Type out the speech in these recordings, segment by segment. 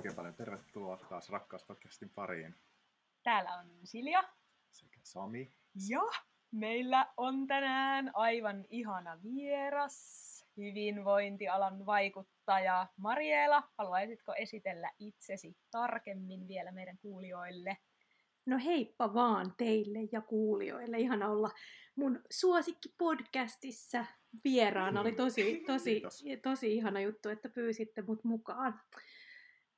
Oikein paljon tervetuloa taas Rakkauspodcastin pariin. Täällä on Silja. Sekä Sami. Ja meillä on tänään aivan ihana vieras, hyvinvointialan vaikuttaja Mariela. Haluaisitko esitellä itsesi tarkemmin vielä meidän kuulijoille? No heippa vaan teille ja kuulijoille. Ihana olla mun suosikki podcastissa vieraana. Oli tosi, tosi, tosi ihana juttu, että pyysitte mut mukaan.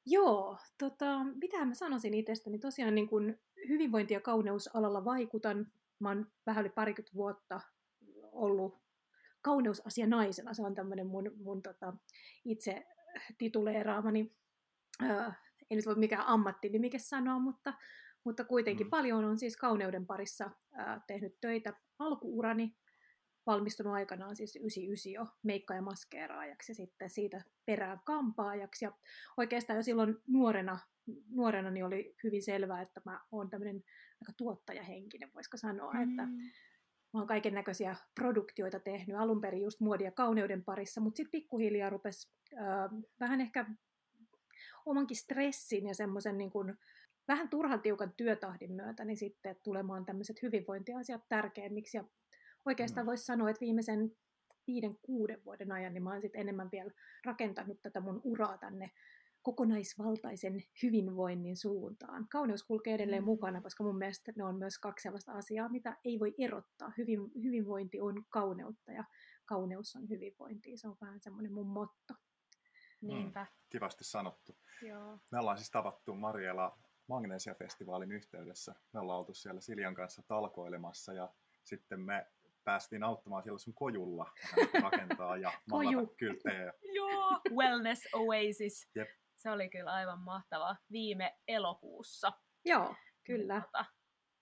Joo, tota, mitä mä sanoisin itsestäni? Tosiaan niin kun hyvinvointi- ja kauneusalalla vaikutan. Mä oon vähän yli parikymmentä vuotta ollut kauneusasia naisena. Se on tämmöinen mun, mun tota, itse tituleeraamani, ää, ei nyt voi mikään ammattinimike sanoa, mutta, mutta kuitenkin mm. paljon on siis kauneuden parissa ää, tehnyt töitä alkuurani valmistunut aikanaan siis 99 jo meikka- ja maskeeraajaksi ja sitten siitä perään kampaajaksi. Ja oikeastaan jo silloin nuorena, nuorena niin oli hyvin selvää, että mä oon tämmöinen aika tuottajahenkinen, voisiko sanoa, mm. että mä oon kaiken näköisiä produktioita tehnyt, alun perin just muodia kauneuden parissa, mutta sitten pikkuhiljaa rupesi äh, vähän ehkä omankin stressin ja semmoisen niin kuin, vähän turhan tiukan työtahdin myötä, niin sitten tulemaan tämmöiset hyvinvointiasiat tärkeimmiksi. Ja oikeastaan mm. voisi sanoa, että viimeisen viiden, kuuden vuoden ajan, niin mä oon sitten enemmän vielä rakentanut tätä mun uraa tänne kokonaisvaltaisen hyvinvoinnin suuntaan. Kauneus kulkee edelleen mm. mukana, koska mun mielestä ne on myös kaksi sellaista asiaa, mitä ei voi erottaa. Hyvin, hyvinvointi on kauneutta ja kauneus on hyvinvointi. Se on vähän semmoinen mun motto. Niinpä. Mm, kivasti sanottu. Joo. Me ollaan siis tavattu Mariela Magnesia-festivaalin yhteydessä. Me ollaan oltu siellä Siljan kanssa talkoilemassa ja sitten me päästiin auttamaan siellä sun kojulla rakentaa ja maalata kylttejä. Joo, Wellness Oasis. Jep. Se oli kyllä aivan mahtava viime elokuussa. Joo, kyllä. Tota,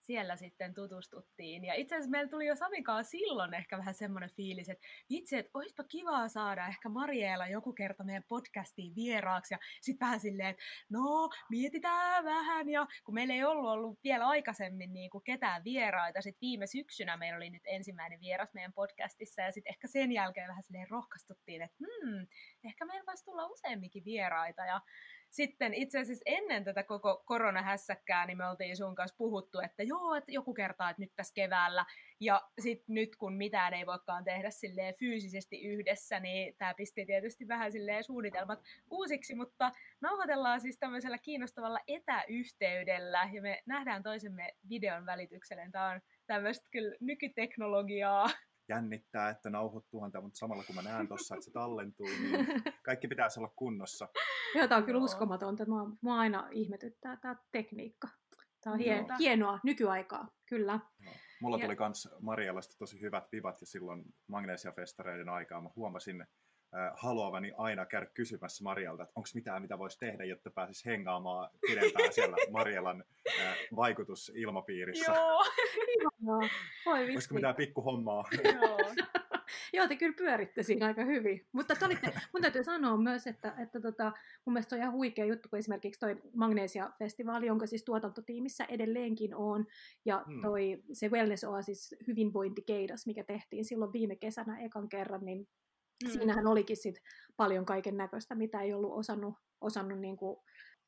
siellä sitten tutustuttiin. Ja itse asiassa meillä tuli jo Savikaa silloin ehkä vähän semmoinen fiilis, että itse, että olisipa kivaa saada ehkä Mariela joku kerta meidän podcastiin vieraaksi. Ja sitten vähän silleen, että no, mietitään vähän. Ja kun meillä ei ollut ollut vielä aikaisemmin niin kuin ketään vieraita, sitten viime syksynä meillä oli nyt ensimmäinen vieras meidän podcastissa. Ja sitten ehkä sen jälkeen vähän silleen rohkastuttiin, että hmm, ehkä meillä voisi tulla useamminkin vieraita. Ja sitten itse asiassa ennen tätä koko koronahässäkkää, niin me oltiin sun kanssa puhuttu, että joo, että joku kertaa, että nyt tässä keväällä. Ja sitten nyt, kun mitään ei voikaan tehdä silleen fyysisesti yhdessä, niin tämä pisti tietysti vähän silleen suunnitelmat uusiksi, mutta nauhoitellaan siis tämmöisellä kiinnostavalla etäyhteydellä, ja me nähdään toisemme videon välityksellä. Tämä on tämmöistä kyllä nykyteknologiaa jännittää, että nauhoittuuhan tämä, mutta samalla kun mä näen tuossa, että se tallentuu, niin kaikki pitäisi olla kunnossa. Joo, tämä on kyllä uskomatonta. Mä, mä aina ihmetyttää tämä tekniikka. Tämä on hien, hienoa nykyaikaa, kyllä. No. Mulla tuli myös Marialasta tosi hyvät vivat ja silloin Magnesia-festareiden aikaa mä huomasin, haluavani aina käydä kysymässä Marialta, että onko mitään, mitä voisi tehdä, jotta pääsisi hengaamaan pidempään siellä Marialan vaikutusilmapiirissä. Joo, Voi Olisiko mitään pikkuhommaa? Joo. Joo, te kyllä pyöritte siinä aika hyvin. Mutta te olitte, mun täytyy sanoa myös, että, että tota, mun mielestä on ihan huikea juttu, kun esimerkiksi toi Magnesia-festivaali, jonka siis tuotantotiimissä edelleenkin on, ja hmm. toi se Wellness Oasis hyvinvointikeidas, mikä tehtiin silloin viime kesänä ekan kerran, niin Mm. Siinähän olikin sit paljon kaiken näköistä, mitä ei ollut osannut, osannut niin kuin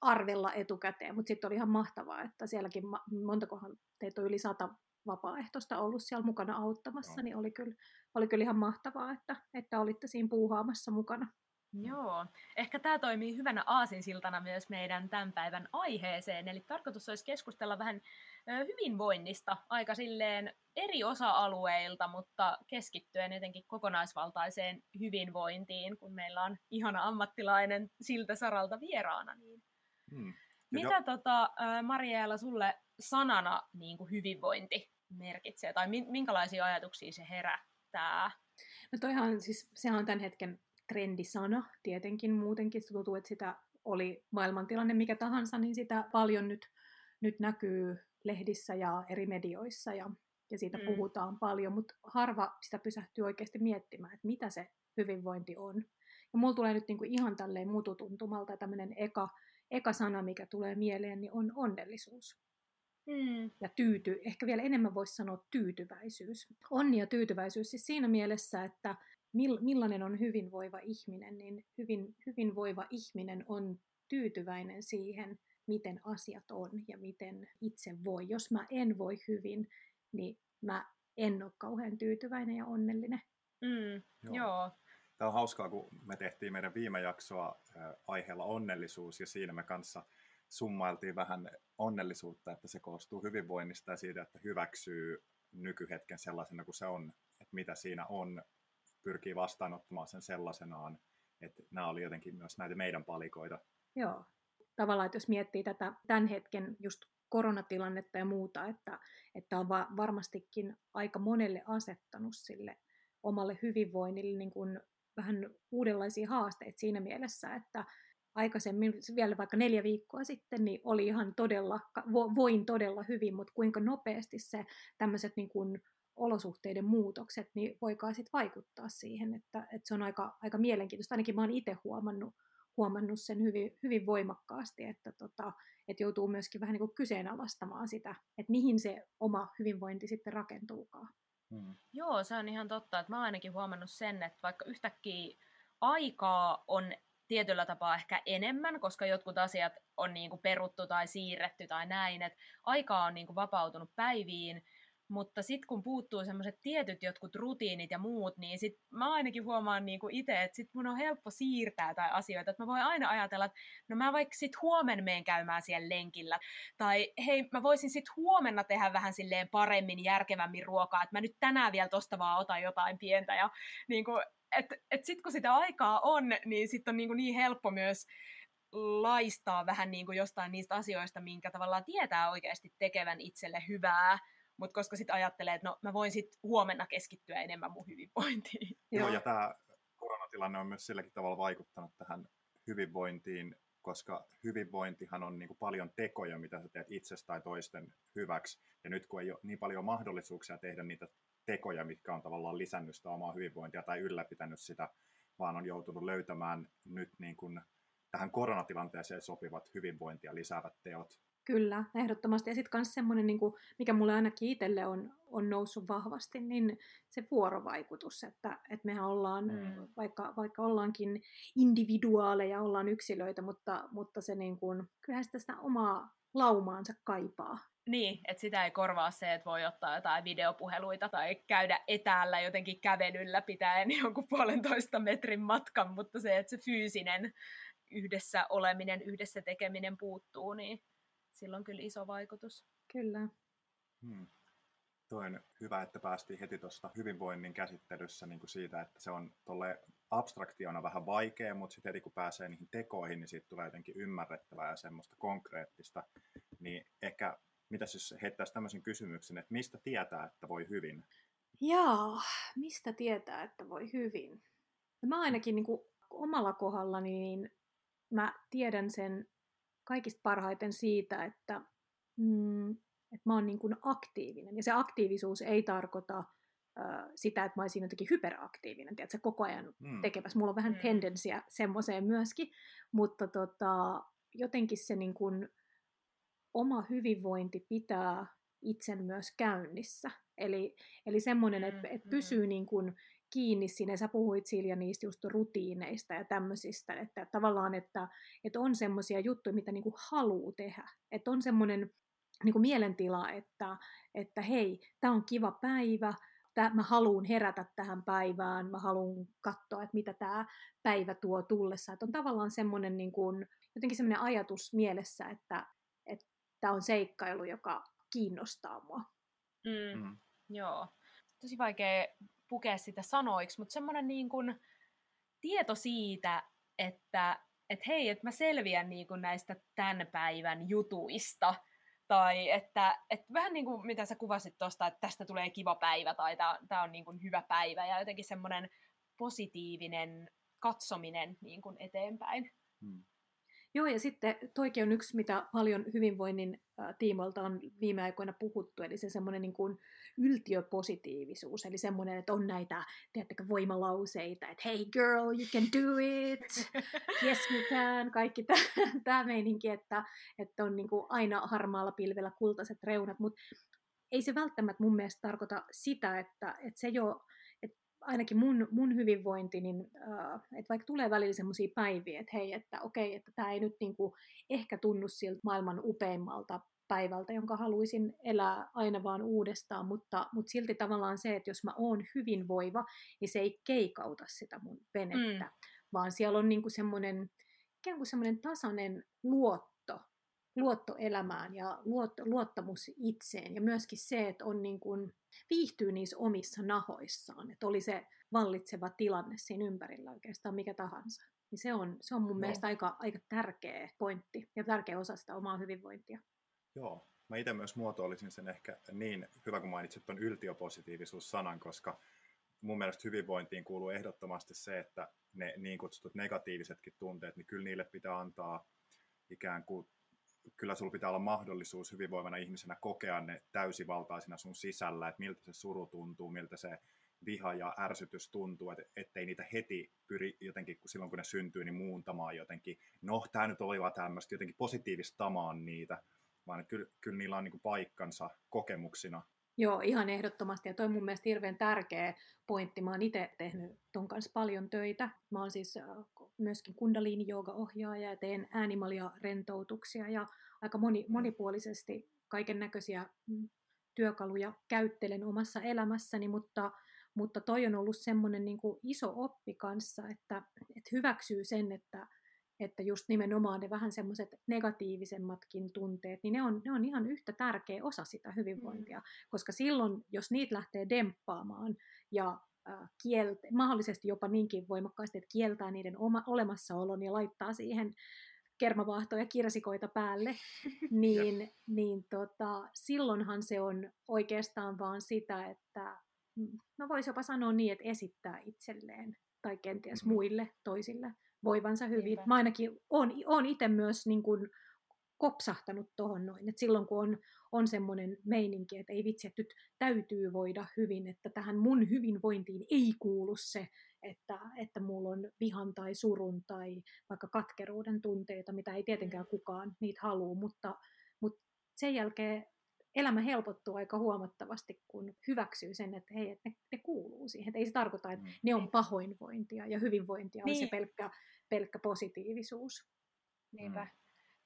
arvella etukäteen, mutta sitten oli ihan mahtavaa, että sielläkin montakohan teitä on yli sata vapaaehtoista ollut siellä mukana auttamassa, no. niin oli kyllä, oli kyllä ihan mahtavaa, että, että olitte siinä puuhaamassa mukana. Joo, ehkä tämä toimii hyvänä aasinsiltana myös meidän tämän päivän aiheeseen, eli tarkoitus olisi keskustella vähän hyvinvoinnista aika silleen eri osa-alueilta, mutta keskittyen jotenkin kokonaisvaltaiseen hyvinvointiin, kun meillä on ihana ammattilainen siltä saralta vieraana. Niin. Hmm. Mitä jo. tota, Mariella sulle sanana niin kuin hyvinvointi merkitsee, tai minkälaisia ajatuksia se herättää? No toihan siis, sehän on tämän hetken trendisana tietenkin muutenkin. Se tuntuu, että sitä oli maailmantilanne mikä tahansa, niin sitä paljon nyt, nyt näkyy lehdissä ja eri medioissa ja, ja siitä mm. puhutaan paljon, mutta harva sitä pysähtyy oikeasti miettimään, että mitä se hyvinvointi on. Ja mulla tulee nyt niinku ihan tälleen mututuntumalta tämmöinen eka, eka sana, mikä tulee mieleen, niin on onnellisuus. Mm. Ja tyyty, ehkä vielä enemmän voisi sanoa tyytyväisyys. Onni ja tyytyväisyys siis siinä mielessä, että millainen on hyvinvoiva ihminen, niin hyvin, hyvinvoiva ihminen on tyytyväinen siihen, miten asiat on ja miten itse voi. Jos mä en voi hyvin, niin mä en ole kauhean tyytyväinen ja onnellinen. Mm, joo. joo. Tämä on hauskaa, kun me tehtiin meidän viime jaksoa aiheella onnellisuus ja siinä me kanssa summailtiin vähän onnellisuutta, että se koostuu hyvinvoinnista ja siitä, että hyväksyy nykyhetken sellaisena kuin se on, että mitä siinä on, pyrkii vastaanottamaan sen sellaisenaan, että nämä oli jotenkin myös näitä meidän palikoita. Joo, tavallaan, että jos miettii tätä tämän hetken just koronatilannetta ja muuta, että, että on va- varmastikin aika monelle asettanut sille omalle hyvinvoinnille niin kuin vähän uudenlaisia haasteita siinä mielessä, että aikaisemmin, vielä vaikka neljä viikkoa sitten, niin oli ihan todella, voin todella hyvin, mutta kuinka nopeasti se tämmöiset niin kuin olosuhteiden muutokset, niin voikaa sitten vaikuttaa siihen, että, että se on aika, aika mielenkiintoista. Ainakin mä oon itse huomannut, huomannut sen hyvin, hyvin voimakkaasti, että, tota, että joutuu myöskin vähän niin kuin kyseenalaistamaan sitä, että mihin se oma hyvinvointi sitten rakentuukaan. Hmm. Joo, se on ihan totta, että mä oon ainakin huomannut sen, että vaikka yhtäkkiä aikaa on tietyllä tapaa ehkä enemmän, koska jotkut asiat on niin kuin peruttu tai siirretty tai näin, että aikaa on niin kuin vapautunut päiviin, mutta sitten kun puuttuu semmoiset tietyt jotkut rutiinit ja muut, niin sit mä ainakin huomaan niinku itse, että sit mun on helppo siirtää tai asioita, että mä voin aina ajatella, että no mä vaikka sit huomen meen käymään siellä lenkillä, tai hei mä voisin sit huomenna tehdä vähän silleen paremmin, järkevämmin ruokaa, että mä nyt tänään vielä tosta vaan otan jotain pientä, ja niinku, että et sit kun sitä aikaa on, niin sitten on niinku niin helppo myös laistaa vähän niin kuin jostain niistä asioista, minkä tavallaan tietää oikeasti tekevän itselle hyvää, mutta koska sitten ajattelee, että no mä voin sitten huomenna keskittyä enemmän mun hyvinvointiin. Joo, ja tämä koronatilanne on myös silläkin tavalla vaikuttanut tähän hyvinvointiin, koska hyvinvointihan on niin kuin paljon tekoja, mitä sä teet itsestä tai toisten hyväksi. Ja nyt kun ei ole niin paljon mahdollisuuksia tehdä niitä tekoja, mitkä on tavallaan lisännyt sitä omaa hyvinvointia tai ylläpitänyt sitä, vaan on joutunut löytämään nyt niin kuin tähän koronatilanteeseen sopivat hyvinvointia lisäävät teot. Kyllä, ehdottomasti. Ja sitten myös semmoinen, niin mikä mulle ainakin itselle on, on noussut vahvasti, niin se vuorovaikutus, että, että mehän ollaan, mm. vaikka, vaikka ollaankin individuaaleja, ollaan yksilöitä, mutta, mutta se niin kuin, kyllähän sitä, sitä omaa laumaansa kaipaa. Niin, että sitä ei korvaa se, että voi ottaa jotain videopuheluita tai käydä etäällä jotenkin kävelyllä pitäen jonkun puolentoista metrin matkan, mutta se, että se fyysinen yhdessä oleminen, yhdessä tekeminen puuttuu, niin sillä on kyllä iso vaikutus. Kyllä. Hmm. Toi on hyvä, että päästiin heti tuosta hyvinvoinnin käsittelyssä niin kuin siitä, että se on tolle abstraktiona vähän vaikea, mutta sitten heti kun pääsee niihin tekoihin, niin siitä tulee jotenkin ymmärrettävää ja semmoista konkreettista. Niin ehkä, mitä jos heittäisi tämmöisen kysymyksen, että mistä tietää, että voi hyvin? Jaa, mistä tietää, että voi hyvin? Mä ainakin niin kuin omalla kohdallani, niin mä tiedän sen kaikista parhaiten siitä, että, mm, että mä oon niin kuin aktiivinen. Ja se aktiivisuus ei tarkoita äh, sitä, että mä olisin jotenkin hyperaktiivinen, tiedätkö, koko ajan mm. tekemässä. Mulla on vähän mm. tendenssiä semmoiseen myöskin, mutta tota, jotenkin se niin kuin, oma hyvinvointi pitää itsen myös käynnissä. Eli, eli semmoinen, että, että pysyy niin kuin kiinni sinne. Sä puhuit Silja niistä just rutiineista ja tämmöisistä, että tavallaan, että, että on semmoisia juttuja, mitä niinku haluaa tehdä. Että on semmoinen niinku mielentila, että, että hei, tämä on kiva päivä, tää, mä haluan herätä tähän päivään, mä haluan katsoa, että mitä tämä päivä tuo tullessa. Että on tavallaan semmoinen niin kuin, jotenkin semmoinen ajatus mielessä, että tämä on seikkailu, joka kiinnostaa mua. Mm, mm. Joo. Tosi vaikea pukea sitä sanoiksi, mutta semmoinen niin kuin tieto siitä, että et hei, että mä selviän niin kuin näistä tämän päivän jutuista, tai että, että vähän niin kuin mitä sä kuvasit tuosta, että tästä tulee kiva päivä, tai tämä on niin kuin hyvä päivä, ja jotenkin semmoinen positiivinen katsominen niin kuin eteenpäin. Hmm. Joo, ja sitten toikin on yksi, mitä paljon hyvinvoinnin tiimoilta on viime aikoina puhuttu, eli se semmoinen niin kuin yltiöpositiivisuus, eli semmoinen, että on näitä, tiedättekö, voimalauseita, että hey girl, you can do it, yes we can, kaikki tämä meininki, että, että on niin kuin aina harmaalla pilvellä kultaiset reunat, mutta ei se välttämättä mun mielestä tarkoita sitä, että, että se jo ainakin mun, mun hyvinvointi, niin äh, että vaikka tulee välillä semmoisia päiviä, että hei, että okei, että tämä ei nyt niinku ehkä tunnu siltä maailman upeimmalta päivältä, jonka haluaisin elää aina vaan uudestaan, mutta, mutta silti tavallaan se, että jos mä oon hyvinvoiva, niin se ei keikauta sitä mun venettä, mm. vaan siellä on niinku semmoinen ikään kuin semmoinen tasainen luotto, luotto elämään ja luot, luottamus itseen ja myöskin se, että on niin kuin, viihtyy niissä omissa nahoissaan, että oli se vallitseva tilanne siinä ympärillä oikeastaan mikä tahansa. Niin se on, se on mun no. mielestä aika, aika tärkeä pointti ja tärkeä osa sitä omaa hyvinvointia. Joo, mä itse myös muotoilisin sen ehkä niin, hyvä kun mainitsit tuon yltiopositiivisuus-sanan, koska mun mielestä hyvinvointiin kuuluu ehdottomasti se, että ne niin kutsutut negatiivisetkin tunteet, niin kyllä niille pitää antaa ikään kuin, kyllä sulla pitää olla mahdollisuus hyvinvoivana ihmisenä kokea ne täysivaltaisina sun sisällä, että miltä se suru tuntuu, miltä se viha ja ärsytys tuntuu, että ettei niitä heti pyri jotenkin, kun silloin kun ne syntyy, niin muuntamaan jotenkin, no tämä nyt oli vaan tämmöistä, jotenkin positiivistamaan niitä, vaan kyllä, kyllä niillä on niin paikkansa kokemuksina Joo, ihan ehdottomasti. Ja toi on mun mielestä hirveän tärkeä pointti. Mä oon itse tehnyt ton kanssa paljon töitä. Mä oon siis äh, myöskin kundalini ohjaaja ja teen äänimalia rentoutuksia ja aika moni, monipuolisesti kaiken näköisiä mm, työkaluja käyttelen omassa elämässäni, mutta, mutta toi on ollut semmoinen niin iso oppi kanssa, että, että hyväksyy sen, että, että just nimenomaan ne vähän semmoiset negatiivisemmatkin tunteet, niin ne on, ne on ihan yhtä tärkeä osa sitä hyvinvointia, mm. koska silloin, jos niitä lähtee demppaamaan ja äh, kielte, mahdollisesti jopa niinkin voimakkaasti, että kieltää niiden oma, olemassaolon ja laittaa siihen kermavaahtoja kirsikoita päälle, niin, niin tota, silloinhan se on oikeastaan vaan sitä, että mm, no voisi jopa sanoa niin, että esittää itselleen tai kenties mm-hmm. muille toisille voivansa hyvin. Niinpä. Mä ainakin olen itse myös niin kuin kopsahtanut tuohon noin, että silloin kun on, on semmoinen meininki, että ei vitsi, että nyt täytyy voida hyvin, että tähän mun hyvinvointiin ei kuulu se, että, että mulla on vihan tai surun tai vaikka katkeruuden tunteita, mitä ei tietenkään kukaan niitä halua, mutta, mutta sen jälkeen elämä helpottuu aika huomattavasti, kun hyväksyy sen, että hei, että ne, ne kuuluu siihen. Että ei se tarkoita, että mm. ne on pahoinvointia ja hyvinvointia niin. on se niin. pelkkä, pelkkä positiivisuus. Niinpä. Mm.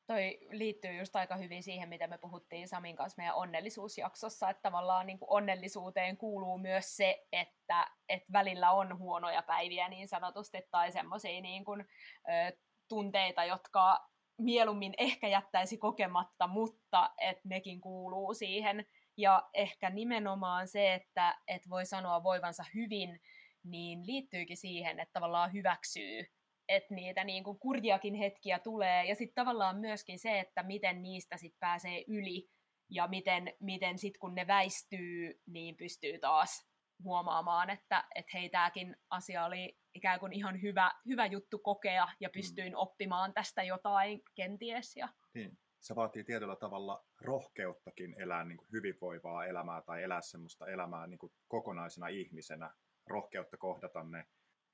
Toi liittyy just aika hyvin siihen, mitä me puhuttiin Samin kanssa meidän onnellisuusjaksossa, että tavallaan niin kuin onnellisuuteen kuuluu myös se, että, että välillä on huonoja päiviä niin sanotusti, tai semmoisia niin kuin, ö, tunteita, jotka mieluummin ehkä jättäisi kokematta, mutta että nekin kuuluu siihen. Ja ehkä nimenomaan se, että et voi sanoa voivansa hyvin, niin liittyykin siihen, että tavallaan hyväksyy, että niitä niin kuin kurjiakin hetkiä tulee. Ja sitten tavallaan myöskin se, että miten niistä sitten pääsee yli ja miten, miten sitten kun ne väistyy, niin pystyy taas huomaamaan, että, että hei, tämäkin asia oli ikään kuin ihan hyvä, hyvä juttu kokea ja pystyin mm. oppimaan tästä jotain kenties. Ja... Niin. Se vaatii tietyllä tavalla rohkeuttakin elää niin kuin hyvinvoivaa elämää tai elää semmoista elämää niin kuin kokonaisena ihmisenä. Rohkeutta kohdata ne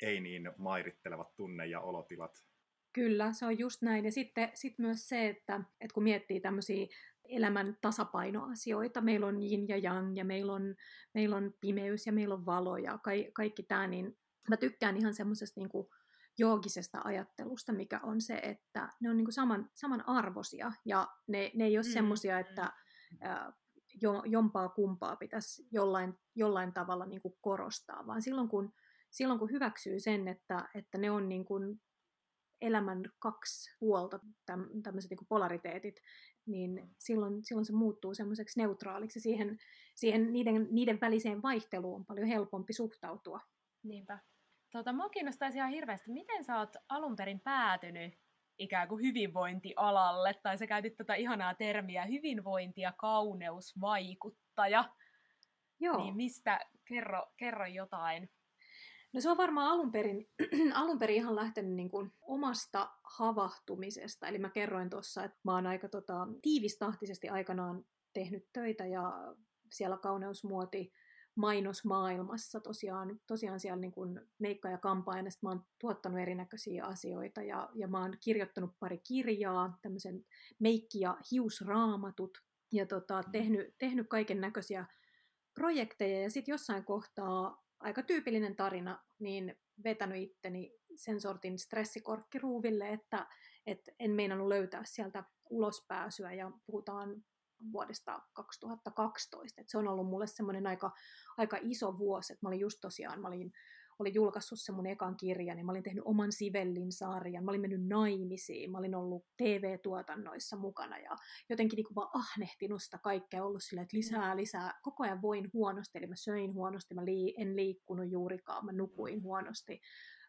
ei niin mairittelevat tunne- ja olotilat. Kyllä, se on just näin. Ja sitten sit myös se, että, että kun miettii tämmöisiä elämän tasapainoasioita. Meillä on yin ja yang ja meillä on, meillä on pimeys ja meillä on valo ja ka- kaikki tämä, niin mä tykkään ihan semmoisesta niin joogisesta ajattelusta, mikä on se, että ne on niin kuin saman, samanarvoisia ja ne, ne ei ole mm. semmoisia, että ä, jo, jompaa kumpaa pitäisi jollain, jollain tavalla niin kuin korostaa, vaan silloin kun, silloin kun hyväksyy sen, että, että ne on niin kuin elämän kaksi puolta, tämmöiset niin polariteetit, niin silloin, silloin se muuttuu semmoiseksi neutraaliksi. Siihen, siihen niiden, niiden väliseen vaihteluun on paljon helpompi suhtautua. Niinpä. Tota, mua kiinnostaisi ihan hirveästi, miten sä oot alun perin päätynyt ikään kuin hyvinvointialalle, tai sä käytit tätä ihanaa termiä hyvinvointi- ja kauneusvaikuttaja. Joo. Niin mistä, kerro, kerro jotain. No se on varmaan alun perin, alun perin ihan lähtenyt niin kuin omasta havahtumisesta. Eli mä kerroin tuossa, että mä oon aika tota, tiivistahtisesti aikanaan tehnyt töitä ja siellä kauneusmuoti mainosmaailmassa tosiaan, tosiaan siellä niin kuin meikka- ja kampaajana mä oon tuottanut erinäköisiä asioita ja, ja mä oon kirjoittanut pari kirjaa, tämmöisen meikki- ja hiusraamatut ja tota, mm. tehnyt, tehnyt kaiken näköisiä projekteja ja sitten jossain kohtaa aika tyypillinen tarina, niin vetänyt itteni sen sortin stressikorkkiruuville, että, että en meinannut löytää sieltä ulospääsyä ja puhutaan vuodesta 2012. Et se on ollut mulle semmoinen aika, aika iso vuosi, että mä olin just tosiaan, mä olin olin julkaissut sen mun ekan kirjan ja mä olin tehnyt oman Sivellin sarjan, mä olin mennyt naimisiin, mä olin ollut TV-tuotannoissa mukana ja jotenkin niin kuin vaan ahnehtinut sitä kaikkea, ollut silleen, että lisää, lisää, koko ajan voin huonosti, eli mä söin huonosti, mä lii, en liikkunut juurikaan, mä nukuin huonosti.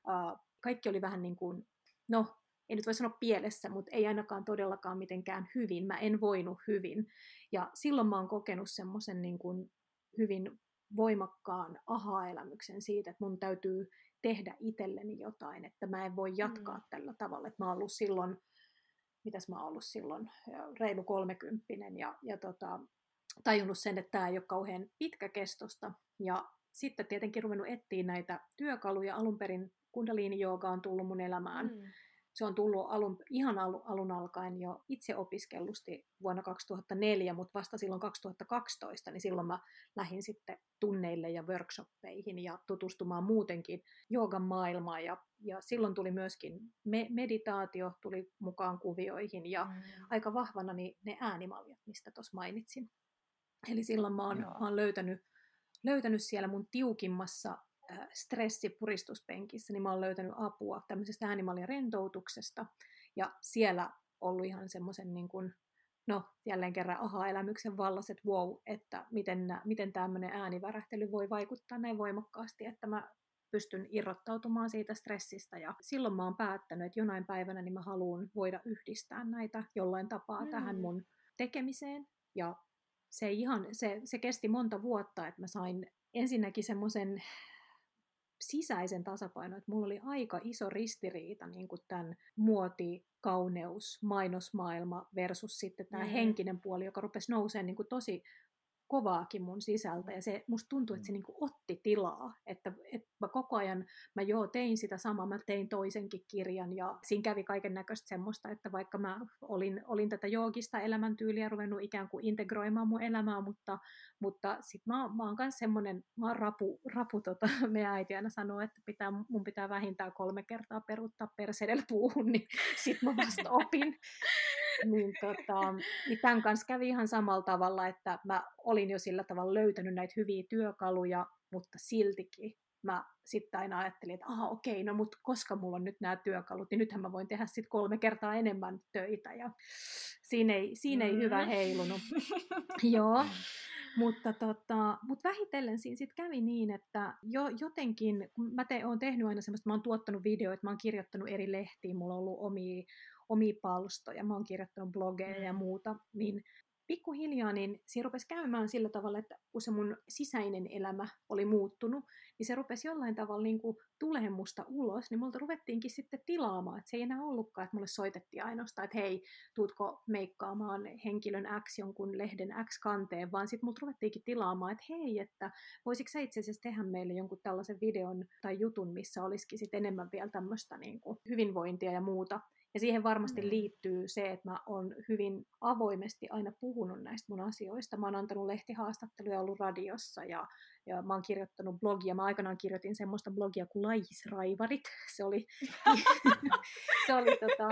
Uh, kaikki oli vähän niin kuin, no ei nyt voi sanoa pielessä, mutta ei ainakaan todellakaan mitenkään hyvin. Mä en voinut hyvin. Ja silloin mä oon kokenut semmoisen niin kuin hyvin voimakkaan aha-elämyksen siitä, että mun täytyy tehdä itselleni jotain, että mä en voi jatkaa mm. tällä tavalla. Että mä oon ollut silloin, mitäs mä oon ollut silloin, reilu kolmekymppinen ja, ja tota, tajunnut sen, että tämä ei ole kauhean pitkäkestosta. Ja sitten tietenkin ruvennut etsiä näitä työkaluja. Alun perin kundaliini on tullut mun elämään. Mm se on tullut alun, ihan alun, alun alkaen jo itse opiskellusti vuonna 2004, mutta vasta silloin 2012, niin silloin mä lähdin sitten tunneille ja workshoppeihin ja tutustumaan muutenkin joogan maailmaan. Ja, ja silloin tuli myöskin me, meditaatio tuli mukaan kuvioihin ja mm. aika vahvana niin ne äänimallit, mistä tuossa mainitsin. Eli silloin mä oon, mä oon löytänyt, löytänyt siellä mun tiukimmassa Äh, stressipuristuspenkissä, niin mä oon löytänyt apua tämmöisestä äänimallin rentoutuksesta. Ja siellä ollut ihan semmoisen niin kuin, no jälleen kerran aha-elämyksen vallas, että wow, että miten, miten tämmöinen äänivärähtely voi vaikuttaa näin voimakkaasti, että mä pystyn irrottautumaan siitä stressistä ja silloin mä oon päättänyt, että jonain päivänä niin mä haluan voida yhdistää näitä jollain tapaa mm. tähän mun tekemiseen ja se, ihan, se, se kesti monta vuotta, että mä sain ensinnäkin semmoisen sisäisen tasapainon, että mulla oli aika iso ristiriita niin kuin tämän muoti, kauneus, mainosmaailma versus sitten tämä mm. henkinen puoli, joka rupesi nousemaan niin kuin tosi kovaakin mun sisältä ja se musta tuntui, että se niin otti tilaa, että, että mä koko ajan, mä joo tein sitä samaa, mä tein toisenkin kirjan ja siinä kävi kaiken näköistä semmoista, että vaikka mä olin, olin tätä joogista elämäntyyliä ruvennut ikään kuin integroimaan mun elämää, mutta, mutta sit mä, mä oon myös semmoinen, mä oon rapu, rapu tota, meidän äiti aina sanoo, että pitää, mun pitää vähintään kolme kertaa peruuttaa perseidellä puuhun, niin sit mä vasta opin. niin, tota, niin tämän kanssa kävi ihan samalla tavalla, että mä olin jo sillä tavalla löytänyt näitä hyviä työkaluja, mutta siltikin mä sitten aina ajattelin, että aha okei, no mutta koska mulla on nyt nämä työkalut, niin nythän mä voin tehdä sitten kolme kertaa enemmän töitä ja siinä ei, siinä ei mm. hyvä heilunut. Joo. Mutta tota, mut vähitellen siinä sitten kävi niin, että jo, jotenkin, kun mä te, oon tehnyt aina semmoista, mä oon tuottanut videoita, mä oon kirjoittanut eri lehtiin, mulla on ollut omia, omia palstoja, mä oon kirjoittanut blogeja ja mm. muuta, niin pikkuhiljaa niin siinä rupesi käymään sillä tavalla, että kun se mun sisäinen elämä oli muuttunut, niin se rupesi jollain tavalla niin kuin musta ulos, niin multa ruvettiinkin sitten tilaamaan, että se ei enää ollutkaan, että mulle soitettiin ainoastaan, että hei, tuutko meikkaamaan henkilön X jonkun lehden X kanteen, vaan sitten multa ruvettiinkin tilaamaan, että hei, että voisiko sä itse asiassa tehdä meille jonkun tällaisen videon tai jutun, missä olisikin sitten enemmän vielä tämmöistä niin kuin hyvinvointia ja muuta, ja siihen varmasti mm. liittyy se, että mä oon hyvin avoimesti aina puhunut näistä mun asioista. Mä oon antanut lehtihaastatteluja, ollut radiossa ja, ja mä oon kirjoittanut blogia. Mä aikanaan kirjoitin semmoista blogia kuin Lajisraivarit. Se oli, se, oli tota,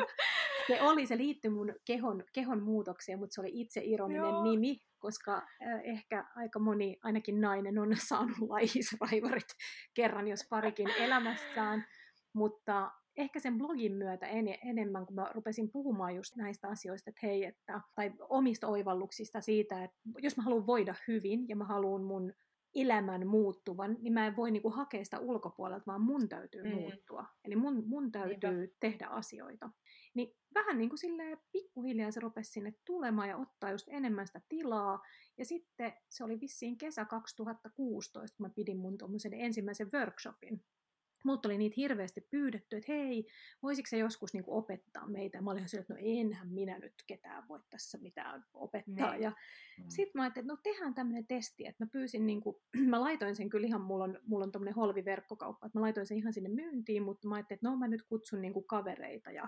se, oli, se liittyi mun kehon, kehon muutokseen, mutta se oli itse ironinen Joo. nimi, koska äh, ehkä aika moni, ainakin nainen, on saanut lajisraivarit kerran, jos parikin elämässään. Mutta ehkä sen blogin myötä en, enemmän, kun mä rupesin puhumaan just näistä asioista, että hei, että, tai omista oivalluksista siitä, että jos mä haluan voida hyvin ja mä haluan mun elämän muuttuvan, niin mä en voi niinku hakea sitä ulkopuolelta, vaan mun täytyy mm. muuttua. Eli mun, mun täytyy Niinpä. tehdä asioita. Niin vähän niin kuin silleen pikkuhiljaa se rupesi sinne tulemaan ja ottaa just enemmän sitä tilaa. Ja sitten se oli vissiin kesä 2016, kun mä pidin mun ensimmäisen workshopin Multa oli niitä hirveästi pyydetty, että hei, voisiko se joskus niin opettaa meitä? Mä olin ihan että no enhän minä nyt ketään voi tässä mitään opettaa. Niin. Ja mm. sitten mä ajattelin, että no tehdään tämmöinen testi, että mä pyysin, niin kuin, mä laitoin sen kyllä ihan, mulla on, mulla on tämmöinen holviverkkokauppa, että mä laitoin sen ihan sinne myyntiin, mutta mä ajattelin, että no mä nyt kutsun niin kuin kavereita ja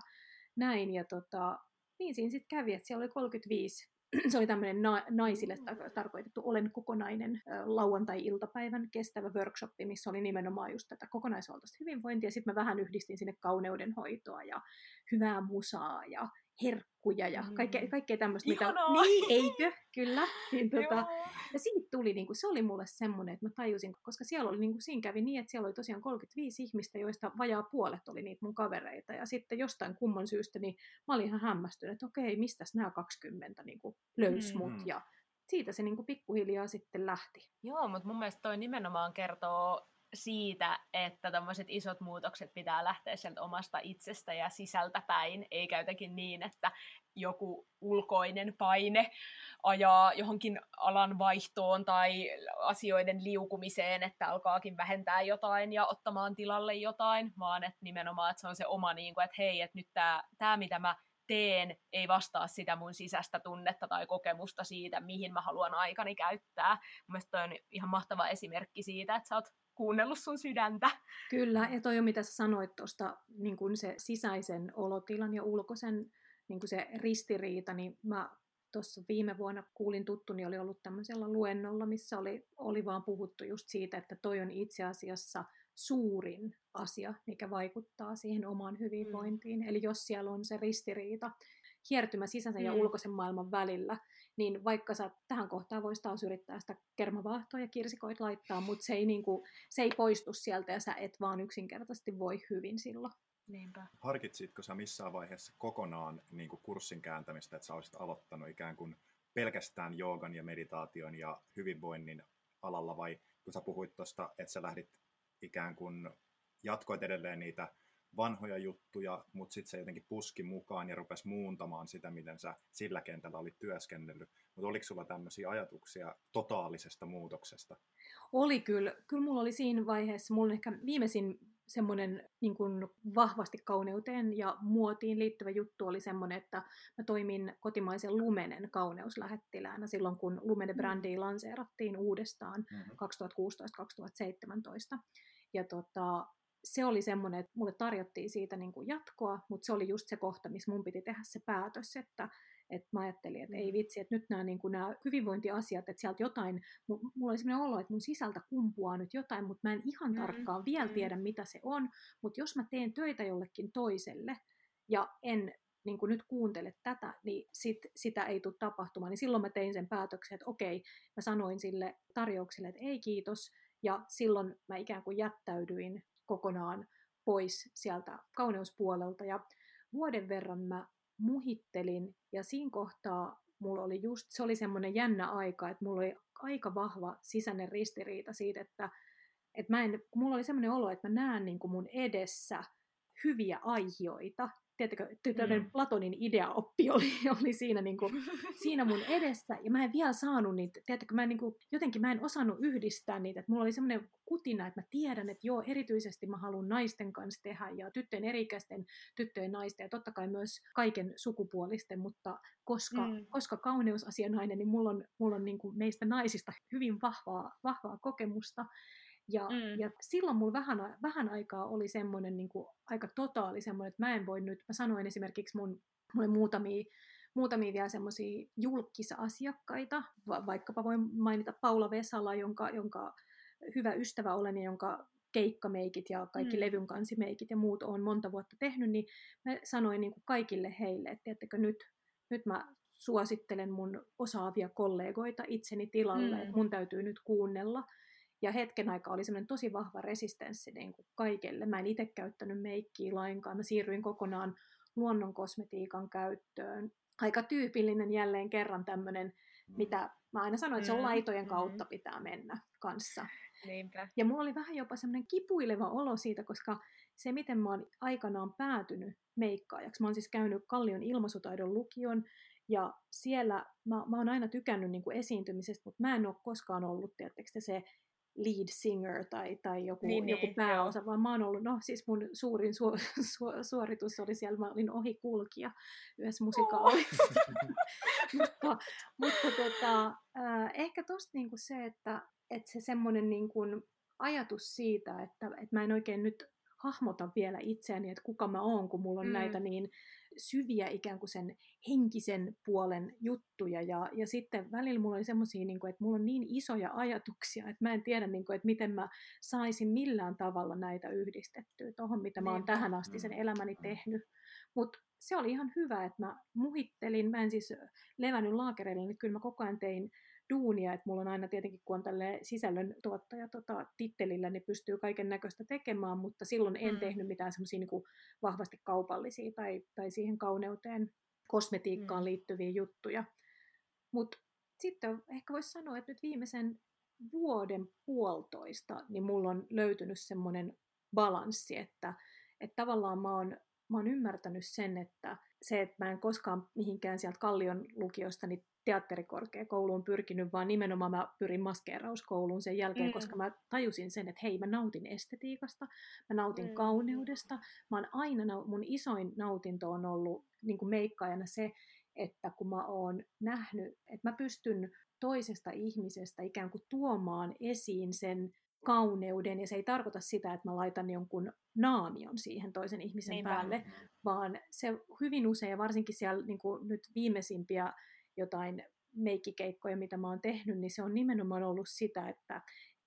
näin. Ja tota, niin siinä sitten kävi, että siellä oli 35 se oli tämmöinen na- naisille tarkoitettu Olen kokonainen lauantai-iltapäivän kestävä workshoppi, missä oli nimenomaan just tätä kokonaisvaltaista hyvinvointia. Sitten mä vähän yhdistin sinne kauneudenhoitoa ja hyvää musaa ja herkkuja ja kaikkea, mm. kaikkea tämmöistä. Mitä... Niin, eikö? Kyllä. Niin, tota, ja siitä tuli, niin kuin, se oli mulle semmoinen, että mä tajusin, koska siellä oli, niin kuin, siinä kävi niin, että siellä oli tosiaan 35 ihmistä, joista vajaa puolet oli niitä mun kavereita. Ja sitten jostain kumman syystä, niin mä olin ihan hämmästynyt, että okei, mistä nämä 20 niin kuin, löys mut. Mm. Ja siitä se niin kuin, pikkuhiljaa sitten lähti. Joo, mutta mun mielestä toi nimenomaan kertoo siitä, että tämmöiset isot muutokset pitää lähteä sieltä omasta itsestä ja sisältä päin, eikä jotenkin niin, että joku ulkoinen paine ajaa johonkin alan vaihtoon tai asioiden liukumiseen, että alkaakin vähentää jotain ja ottamaan tilalle jotain, vaan että nimenomaan, että se on se oma, niin kuin, että hei, että nyt tämä, tämä mitä mä teen, ei vastaa sitä mun sisäistä tunnetta tai kokemusta siitä, mihin mä haluan aikani käyttää. Mielestäni on ihan mahtava esimerkki siitä, että sä oot kuunnellut sun sydäntä. Kyllä, ja toi on mitä sä sanoit tuosta niin kun se sisäisen olotilan ja ulkoisen niin kun se ristiriita, niin mä tuossa viime vuonna kuulin tuttuni oli ollut tämmöisellä luennolla, missä oli, oli vaan puhuttu just siitä, että toi on itse asiassa suurin asia, mikä vaikuttaa siihen omaan hyvinvointiin. Mm. Eli jos siellä on se ristiriita, hiertymä sisäisen mm. ja ulkoisen maailman välillä, niin vaikka sä tähän kohtaan voisi taas yrittää sitä kermavaahtoa ja kirsikoit laittaa, mutta se ei, niinku, se ei poistu sieltä ja sä et vaan yksinkertaisesti voi hyvin silloin. Niinpä. Harkitsitko sä missään vaiheessa kokonaan niin kuin kurssin kääntämistä, että sä olisit aloittanut ikään kuin pelkästään joogan ja meditaation ja hyvinvoinnin alalla, vai kun sä puhuit tuosta, että sä lähdit ikään kuin jatkoit edelleen niitä vanhoja juttuja, mutta sitten se jotenkin puski mukaan ja rupesi muuntamaan sitä, miten sä sillä kentällä olit työskennellyt. Mutta oliko sulla tämmöisiä ajatuksia totaalisesta muutoksesta? Oli kyllä. Kyllä mulla oli siinä vaiheessa, mulla ehkä viimeisin semmoinen niin kuin vahvasti kauneuteen ja muotiin liittyvä juttu oli semmoinen, että mä toimin kotimaisen Lumenen kauneuslähettiläänä silloin, kun Lumene-brändiä mm. lanseerattiin uudestaan mm-hmm. 2016-2017. Ja tota, se oli semmoinen, että mulle tarjottiin siitä niin kuin jatkoa, mutta se oli just se kohta, missä mun piti tehdä se päätös, että, että mä ajattelin, että ei mm. vitsi, että nyt nämä, niin kuin nämä hyvinvointiasiat, että sieltä jotain, mulla oli sellainen olo, että mun sisältä kumpuaa nyt jotain, mutta mä en ihan mm, tarkkaan mm. vielä tiedä, mitä se on, mutta jos mä teen töitä jollekin toiselle ja en niin kuin nyt kuuntele tätä, niin sit, sitä ei tule tapahtumaan. Niin silloin mä tein sen päätöksen, että okei, mä sanoin sille tarjoukselle, että ei kiitos, ja silloin mä ikään kuin jättäydyin kokonaan pois sieltä kauneuspuolelta. Ja vuoden verran mä muhittelin ja siinä kohtaa mulla oli just, se oli semmoinen jännä aika, että mulla oli aika vahva sisäinen ristiriita siitä, että, että mä en, mulla oli semmoinen olo, että mä näen niin kuin mun edessä hyviä aihioita, tiedätkö, tämmöinen mm. Platonin ideaoppi oli, oli siinä, niin kuin, siinä mun edessä, ja mä en vielä saanut niitä, tiedätkö, mä en, niin kuin, jotenkin mä en osannut yhdistää niitä, että mulla oli semmoinen kutina, että mä tiedän, että joo, erityisesti mä haluan naisten kanssa tehdä, ja tyttöjen erikäisten tyttöjen naisten, ja totta kai myös kaiken sukupuolisten, mutta koska, mm. koska kauneusasianainen, niin mulla on, mulla on niin kuin meistä naisista hyvin vahvaa, vahvaa kokemusta, ja, mm. ja silloin mulla vähän, vähän aikaa oli semmoinen niin kuin, aika totaali semmoinen, että mä en voi nyt, mä sanoin esimerkiksi mun, mulle muutamia, muutamia vielä semmoisia julkisasiakkaita, va, vaikkapa voin mainita Paula Vesala, jonka, jonka hyvä ystävä olen ja jonka keikkameikit ja kaikki mm. levyn kansimeikit ja muut on monta vuotta tehnyt, niin mä sanoin niin kuin kaikille heille, että tiedättekö, nyt, nyt mä suosittelen mun osaavia kollegoita itseni tilalle, mm. että mun täytyy nyt kuunnella ja hetken aikaa oli semmoinen tosi vahva resistenssi niin kuin kaikelle. Mä en itse käyttänyt meikkiä lainkaan. Mä siirryin kokonaan luonnon kosmetiikan käyttöön. Aika tyypillinen jälleen kerran tämmöinen, mm. mitä mä aina sanoin, että se on mm, laitojen mm. kautta pitää mennä kanssa. Niinpä. Ja mulla oli vähän jopa semmoinen kipuileva olo siitä, koska se, miten mä oon aikanaan päätynyt meikkaajaksi, mä oon siis käynyt Kallion ilmaisutaidon lukion, ja siellä mä, mä oon aina tykännyt niin kuin esiintymisestä, mutta mä en ole koskaan ollut, tiedättekö, se lead singer tai, tai joku, niin, joku niin, pääosa, joo. vaan mä oon ollut, no siis mun suurin su, su, suoritus oli siellä, mä olin ohikulkija yhdessä musikaalissa. Oh. mutta mutta tota, äh, ehkä tosta niinku se, että, että se semmoinen niinku ajatus siitä, että, että mä en oikein nyt hahmota vielä itseäni, että kuka mä oon, kun mulla on mm. näitä niin syviä ikään kuin sen henkisen puolen juttuja. Ja, ja sitten välillä mulla oli semmoisia, niin että mulla on niin isoja ajatuksia, että mä en tiedä, niin kuin, että miten mä saisin millään tavalla näitä yhdistettyä tuohon, mitä mä oon tähän asti sen mm. elämäni tehnyt. Mutta se oli ihan hyvä, että mä muhittelin, mä en siis levännyt laakereille, niin kyllä mä koko ajan tein duunia, että mulla on aina tietenkin, kun on tälle sisällön tuottaja tota, tittelillä, niin pystyy kaiken näköistä tekemään, mutta silloin en mm. tehnyt mitään semmoisia niin vahvasti kaupallisia tai, tai siihen kauneuteen, kosmetiikkaan mm. liittyviä juttuja. Mutta sitten ehkä voisi sanoa, että nyt viimeisen vuoden puolitoista, niin mulla on löytynyt semmoinen balanssi, että, että tavallaan mä oon, mä oon ymmärtänyt sen, että se, että mä en koskaan mihinkään sieltä Kallion lukiosta niin teatterikorkeakouluun pyrkinyt, vaan nimenomaan mä pyrin maskeerauskouluun sen jälkeen, mm. koska mä tajusin sen, että hei, mä nautin estetiikasta, mä nautin mm. kauneudesta. Mä oon aina, mun isoin nautinto on ollut niin kuin meikkaajana se, että kun mä oon nähnyt, että mä pystyn toisesta ihmisestä ikään kuin tuomaan esiin sen kauneuden, ja se ei tarkoita sitä, että mä laitan jonkun naamion siihen toisen ihmisen niin päälle, vaan se hyvin usein, ja varsinkin siellä niin kuin nyt viimeisimpiä jotain meikkikeikkoja, mitä mä oon tehnyt, niin se on nimenomaan ollut sitä, että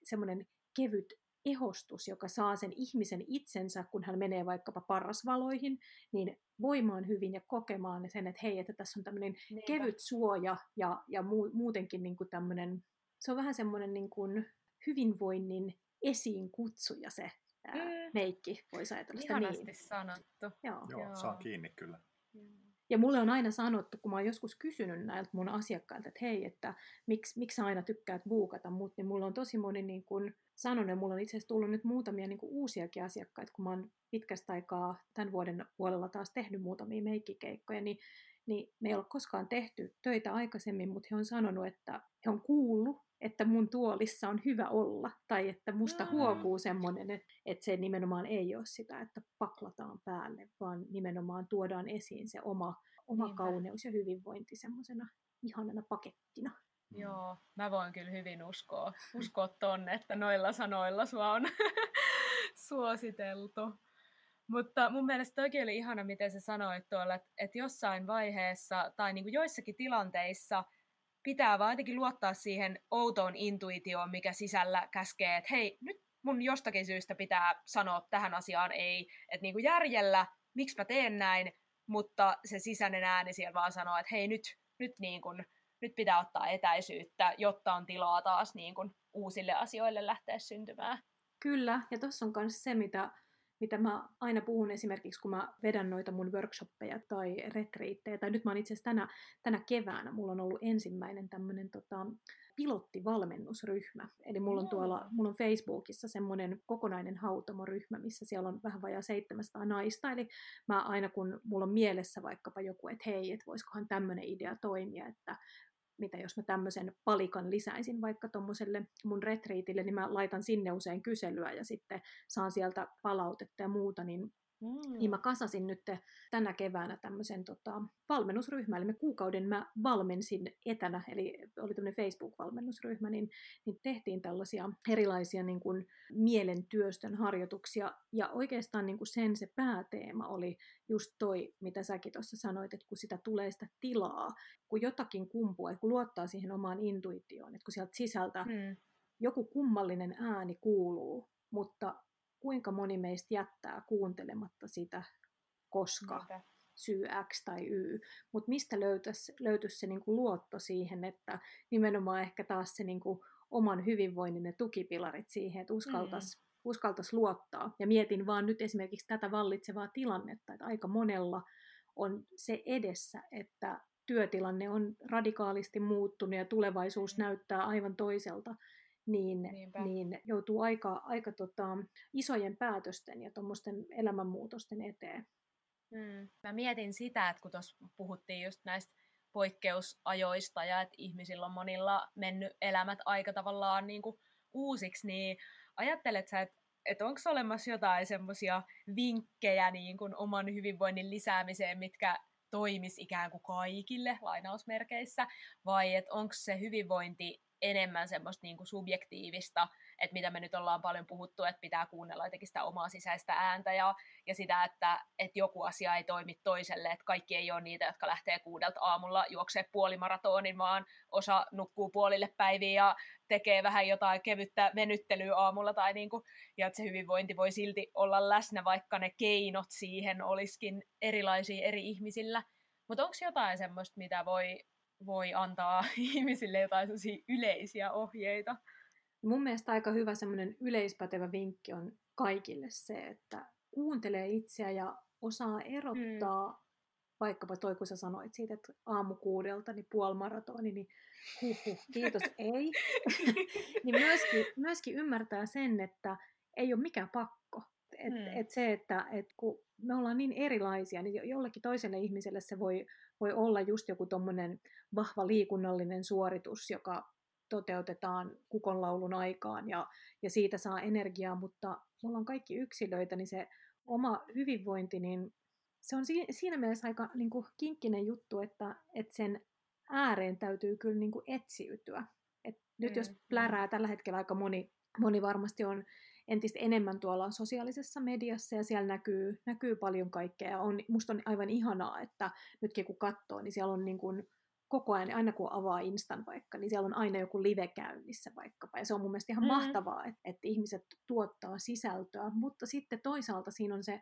semmoinen kevyt ehostus, joka saa sen ihmisen itsensä, kun hän menee vaikkapa parrasvaloihin, niin voimaan hyvin ja kokemaan sen, että hei, että tässä on tämmöinen Niinpä. kevyt suoja ja, ja mu- muutenkin niin kuin tämmöinen, se on vähän semmoinen niin kuin hyvinvoinnin esiin kutsuja se ää, mm. meikki, voisi ajatella sitä niin. sanottu. Joo. Joo, saa kiinni kyllä. Ja mulle on aina sanottu, kun mä oon joskus kysynyt näiltä mun asiakkailta, että hei, että miksi, miksi sä aina tykkäät buukata mut, niin mulla on tosi moni niin kun sanonut, ja mulla on itse asiassa tullut nyt muutamia niin uusiakin asiakkaita, kun mä oon pitkästä aikaa tämän vuoden puolella taas tehnyt muutamia meikkikeikkoja, niin, niin me ei ole koskaan tehty töitä aikaisemmin, mutta he on sanonut, että he on kuullut että mun tuolissa on hyvä olla, tai että musta mm. huokuu semmoinen, että, että se nimenomaan ei ole sitä, että paklataan päälle, vaan nimenomaan tuodaan esiin se oma, oma kauneus ja hyvinvointi semmoisena ihanana pakettina. Mm. Joo, mä voin kyllä hyvin uskoa, uskoa tonne, että noilla sanoilla sua on suositeltu. Mutta mun mielestä toki oli ihana, miten sä sanoit tuolla, että, että jossain vaiheessa tai niin kuin joissakin tilanteissa – pitää vaan jotenkin luottaa siihen outoon intuitioon, mikä sisällä käskee, että hei, nyt mun jostakin syystä pitää sanoa tähän asiaan ei, että niin kuin järjellä, miksi mä teen näin, mutta se sisäinen ääni siellä vaan sanoo, että hei nyt, nyt, niin kuin, nyt pitää ottaa etäisyyttä, jotta on tilaa taas niin kuin uusille asioille lähteä syntymään. Kyllä, ja tuossa on myös se, mitä mitä mä aina puhun esimerkiksi, kun mä vedän noita mun workshoppeja tai retriittejä, tai nyt mä oon itse asiassa tänä, tänä keväänä, mulla on ollut ensimmäinen tämmöinen tota, pilottivalmennusryhmä. Eli mulla on tuolla, mulla on Facebookissa semmoinen kokonainen hautomoryhmä, missä siellä on vähän vajaa 700 naista. Eli mä aina kun mulla on mielessä vaikkapa joku, että hei, että voisikohan tämmöinen idea toimia, että mitä jos mä tämmöisen palikan lisäisin vaikka tuommoiselle mun retriitille, niin mä laitan sinne usein kyselyä ja sitten saan sieltä palautetta ja muuta, niin Mm. Niin mä kasasin nyt tänä keväänä tämmöisen tota, valmennusryhmän, eli me kuukauden mä valmensin etänä, eli oli tämmöinen Facebook-valmennusryhmä, niin, niin tehtiin tällaisia erilaisia niin kuin, mielentyöstön harjoituksia, ja oikeastaan niin kuin sen se pääteema oli just toi, mitä säkin tuossa sanoit, että kun sitä tulee sitä tilaa, kun jotakin kumpuu, että kun luottaa siihen omaan intuitioon, että kun sieltä sisältä mm. joku kummallinen ääni kuuluu, mutta kuinka moni meistä jättää kuuntelematta sitä, koska Mitä? syy X tai Y. Mutta mistä löytäisi, löytyisi se niinku luotto siihen, että nimenomaan ehkä taas se niinku oman hyvinvoinnin ja tukipilarit siihen, että uskaltaisi mm. uskaltais luottaa. Ja mietin vaan nyt esimerkiksi tätä vallitsevaa tilannetta, että aika monella on se edessä, että työtilanne on radikaalisti muuttunut ja tulevaisuus mm. näyttää aivan toiselta niin, niin joutuu aika, aika tota, isojen päätösten ja tuommoisten elämänmuutosten eteen. Mm. Mä mietin sitä, että kun tuossa puhuttiin just näistä poikkeusajoista ja että ihmisillä on monilla mennyt elämät aika tavallaan niin kuin uusiksi, niin ajattelet sä, että että onko olemassa jotain semmoisia vinkkejä niin kuin oman hyvinvoinnin lisäämiseen, mitkä toimis ikään kuin kaikille lainausmerkeissä, vai että onko se hyvinvointi enemmän semmoista niin kuin subjektiivista, että mitä me nyt ollaan paljon puhuttu, että pitää kuunnella jotenkin sitä omaa sisäistä ääntä ja, ja sitä, että, että joku asia ei toimi toiselle, että kaikki ei ole niitä, jotka lähtee kuudelta aamulla juoksee puolimaratonin, vaan osa nukkuu puolille päiviä ja tekee vähän jotain kevyttä venyttelyä aamulla tai niin kuin, ja että se hyvinvointi voi silti olla läsnä, vaikka ne keinot siihen olisikin erilaisia eri ihmisillä. Mutta onko jotain semmoista, mitä voi voi antaa ihmisille jotain yleisiä ohjeita. Mun mielestä aika hyvä semmoinen yleispätevä vinkki on kaikille se, että kuuntelee itseä ja osaa erottaa, mm. vaikkapa toi kun sä sanoit siitä, että aamu kuudelta, niin puolimaratoni, niin huhu, kiitos, ei. niin myöskin, myöskin ymmärtää sen, että ei ole mikään pakko. Et, mm. et se, että et kun me ollaan niin erilaisia, niin jollekin toiselle ihmiselle se voi voi olla just joku tuommoinen vahva liikunnallinen suoritus, joka toteutetaan kukonlaulun aikaan ja, ja siitä saa energiaa, mutta me ollaan kaikki yksilöitä, niin se oma hyvinvointi, niin se on siinä mielessä aika niin kuin kinkkinen juttu, että, että sen ääreen täytyy kyllä niin kuin etsiytyä. Et nyt mm, jos plärää tällä hetkellä aika moni, moni varmasti on entistä enemmän tuolla sosiaalisessa mediassa ja siellä näkyy, näkyy paljon kaikkea. Ja on, musta on aivan ihanaa, että nytkin kun katsoo, niin siellä on niin kuin koko ajan, aina kun avaa Instan vaikka, niin siellä on aina joku live käynnissä vaikkapa. Ja se on mun mielestä ihan mm. mahtavaa, että, että ihmiset tuottaa sisältöä. Mutta sitten toisaalta siinä on se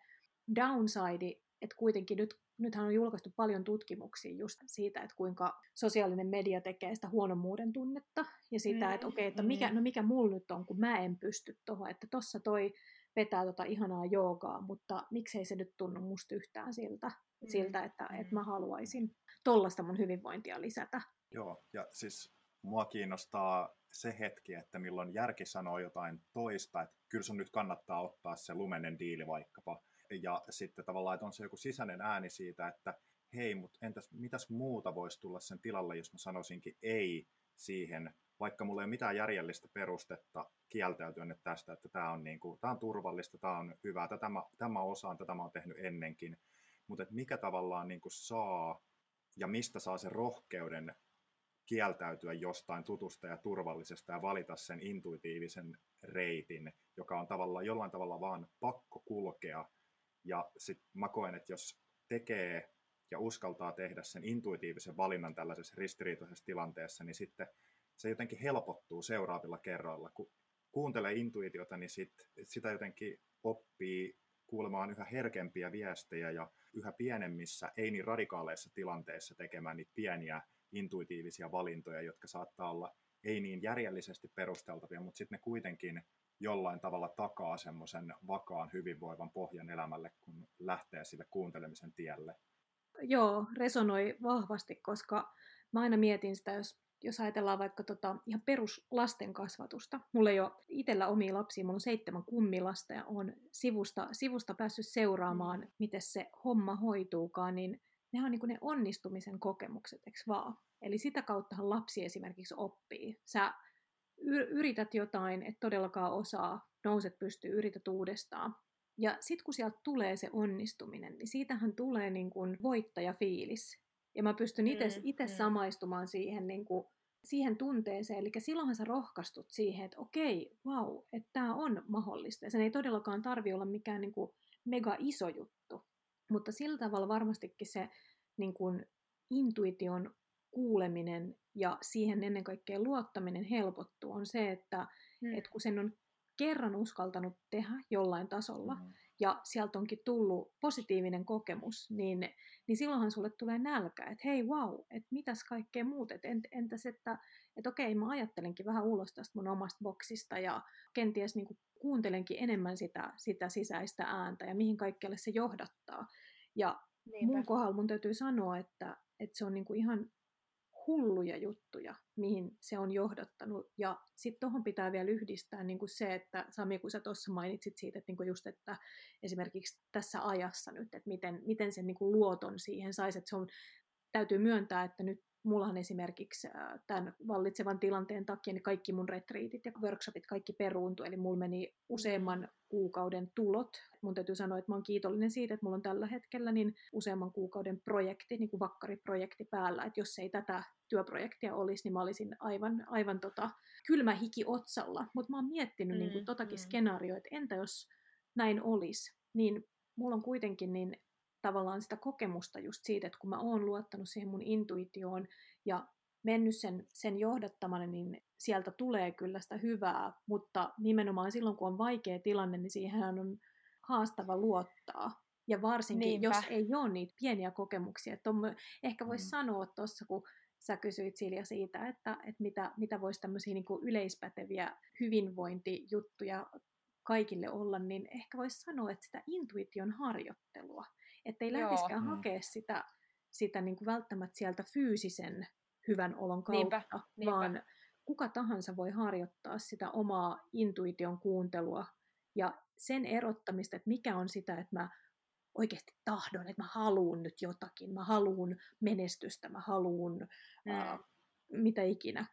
downside, että kuitenkin nyt, nythän on julkaistu paljon tutkimuksia just siitä, että kuinka sosiaalinen media tekee sitä huonommuuden tunnetta ja sitä, mm, että okei, okay, että mikä, mm. no mikä mulla nyt on, kun mä en pysty tuohon, että tossa toi vetää tota ihanaa joogaa, mutta miksei se nyt tunnu musta yhtään siltä, mm. siltä että, mm. että mä haluaisin tollasta mun hyvinvointia lisätä. Joo, ja siis mua kiinnostaa se hetki, että milloin järki sanoo jotain toista, että kyllä sun nyt kannattaa ottaa se lumenen diili vaikkapa, ja sitten tavallaan, että on se joku sisäinen ääni siitä, että hei, mutta entäs mitäs muuta voisi tulla sen tilalle, jos mä sanoisinkin ei siihen, vaikka mulla ei ole mitään järjellistä perustetta kieltäytyä nyt tästä, että tämä on, niin kuin, tämä on turvallista, tämä on hyvää, tätä mä, tämä osaan, tätä mä oon tehnyt ennenkin, mutta mikä tavallaan niin kuin saa ja mistä saa sen rohkeuden kieltäytyä jostain tutusta ja turvallisesta ja valita sen intuitiivisen reitin, joka on tavallaan jollain tavalla vaan pakko kulkea ja sitten mä koen, että jos tekee ja uskaltaa tehdä sen intuitiivisen valinnan tällaisessa ristiriitaisessa tilanteessa, niin sitten se jotenkin helpottuu seuraavilla kerroilla. Kun kuuntelee intuitiota, niin sit, sitä jotenkin oppii kuulemaan yhä herkempiä viestejä ja yhä pienemmissä, ei niin radikaaleissa tilanteissa tekemään niitä pieniä intuitiivisia valintoja, jotka saattaa olla ei niin järjellisesti perusteltavia, mutta sitten ne kuitenkin jollain tavalla takaa semmoisen vakaan hyvinvoivan pohjan elämälle, kun lähtee sille kuuntelemisen tielle. Joo, resonoi vahvasti, koska mä aina mietin sitä, jos, jos ajatellaan vaikka tota, ihan peruslasten kasvatusta. Mulla ei ole itsellä omia lapsia, mulla on seitsemän kummilasta ja on sivusta, sivusta päässyt seuraamaan, mm. miten se homma hoituukaan, niin ne on niin ne onnistumisen kokemukset, eikö vaan? Eli sitä kauttahan lapsi esimerkiksi oppii. Sä yrität jotain, et todellakaan osaa, nouset pystyy, yrität uudestaan. Ja sitten kun sieltä tulee se onnistuminen, niin siitähän tulee niin kuin voittajafiilis. Ja mä pystyn itse mm, mm. samaistumaan siihen, niin kuin, siihen tunteeseen. Eli silloinhan sä rohkaistut siihen, että okei, wow, että tämä on mahdollista. Ja sen ei todellakaan tarvi olla mikään niin kuin mega iso juttu. Mutta sillä tavalla varmastikin se niin kuin intuition kuuleminen ja siihen ennen kaikkea luottaminen helpottuu, on se, että mm. et kun sen on kerran uskaltanut tehdä jollain tasolla, mm. ja sieltä onkin tullut positiivinen kokemus, niin, niin silloinhan sulle tulee nälkä, että hei wow, että mitäs kaikkea muut, että entäs, että että okei, mä ajattelenkin vähän ulos tästä mun omasta boksista, ja kenties niin kuuntelenkin enemmän sitä, sitä sisäistä ääntä, ja mihin kaikkelle se johdattaa. Ja Niinpä. mun kohdalla mun täytyy sanoa, että, että se on niin kuin ihan hulluja juttuja, mihin se on johdattanut. Ja sitten tuohon pitää vielä yhdistää niin kuin se, että Sami, kun sä tuossa mainitsit siitä, että niin kuin just, että esimerkiksi tässä ajassa nyt, että miten, miten sen niin kuin luoton siihen saisi, että se on, täytyy myöntää, että nyt mullahan esimerkiksi tämän vallitsevan tilanteen takia niin kaikki mun retriitit ja workshopit kaikki peruuntu, eli mulla meni useamman kuukauden tulot. Mun täytyy sanoa, että mä oon kiitollinen siitä, että mulla on tällä hetkellä niin useamman kuukauden projekti, niin kuin vakkariprojekti päällä, että jos ei tätä työprojektia olisi, niin mä olisin aivan, aivan tota, kylmä hiki otsalla. Mutta mä oon miettinyt mm, niin totakin mm. skenaarioa, että entä jos näin olisi, niin mulla on kuitenkin niin tavallaan sitä kokemusta just siitä, että kun mä oon luottanut siihen mun intuitioon ja mennyt sen, sen johdattamana, niin sieltä tulee kyllä sitä hyvää, mutta nimenomaan silloin, kun on vaikea tilanne, niin siihen on haastava luottaa. Ja varsinkin, Niinpä. jos ei ole niitä pieniä kokemuksia. Että on, ehkä voisi mm. sanoa tuossa, kun sä kysyit Silja siitä, että, että mitä, mitä voisi tämmöisiä niin yleispäteviä hyvinvointijuttuja kaikille olla, niin ehkä voisi sanoa, että sitä intuition harjoittelua. Että ei lähtisikään mm. hakea sitä, sitä niin kuin välttämättä sieltä fyysisen hyvän olon kautta, niinpä, niinpä. vaan kuka tahansa voi harjoittaa sitä omaa intuition kuuntelua ja sen erottamista, että mikä on sitä, että mä oikeasti tahdon, että mä haluan nyt jotakin, mä haluan menestystä, mä haluan mm. äh, mitä ikinä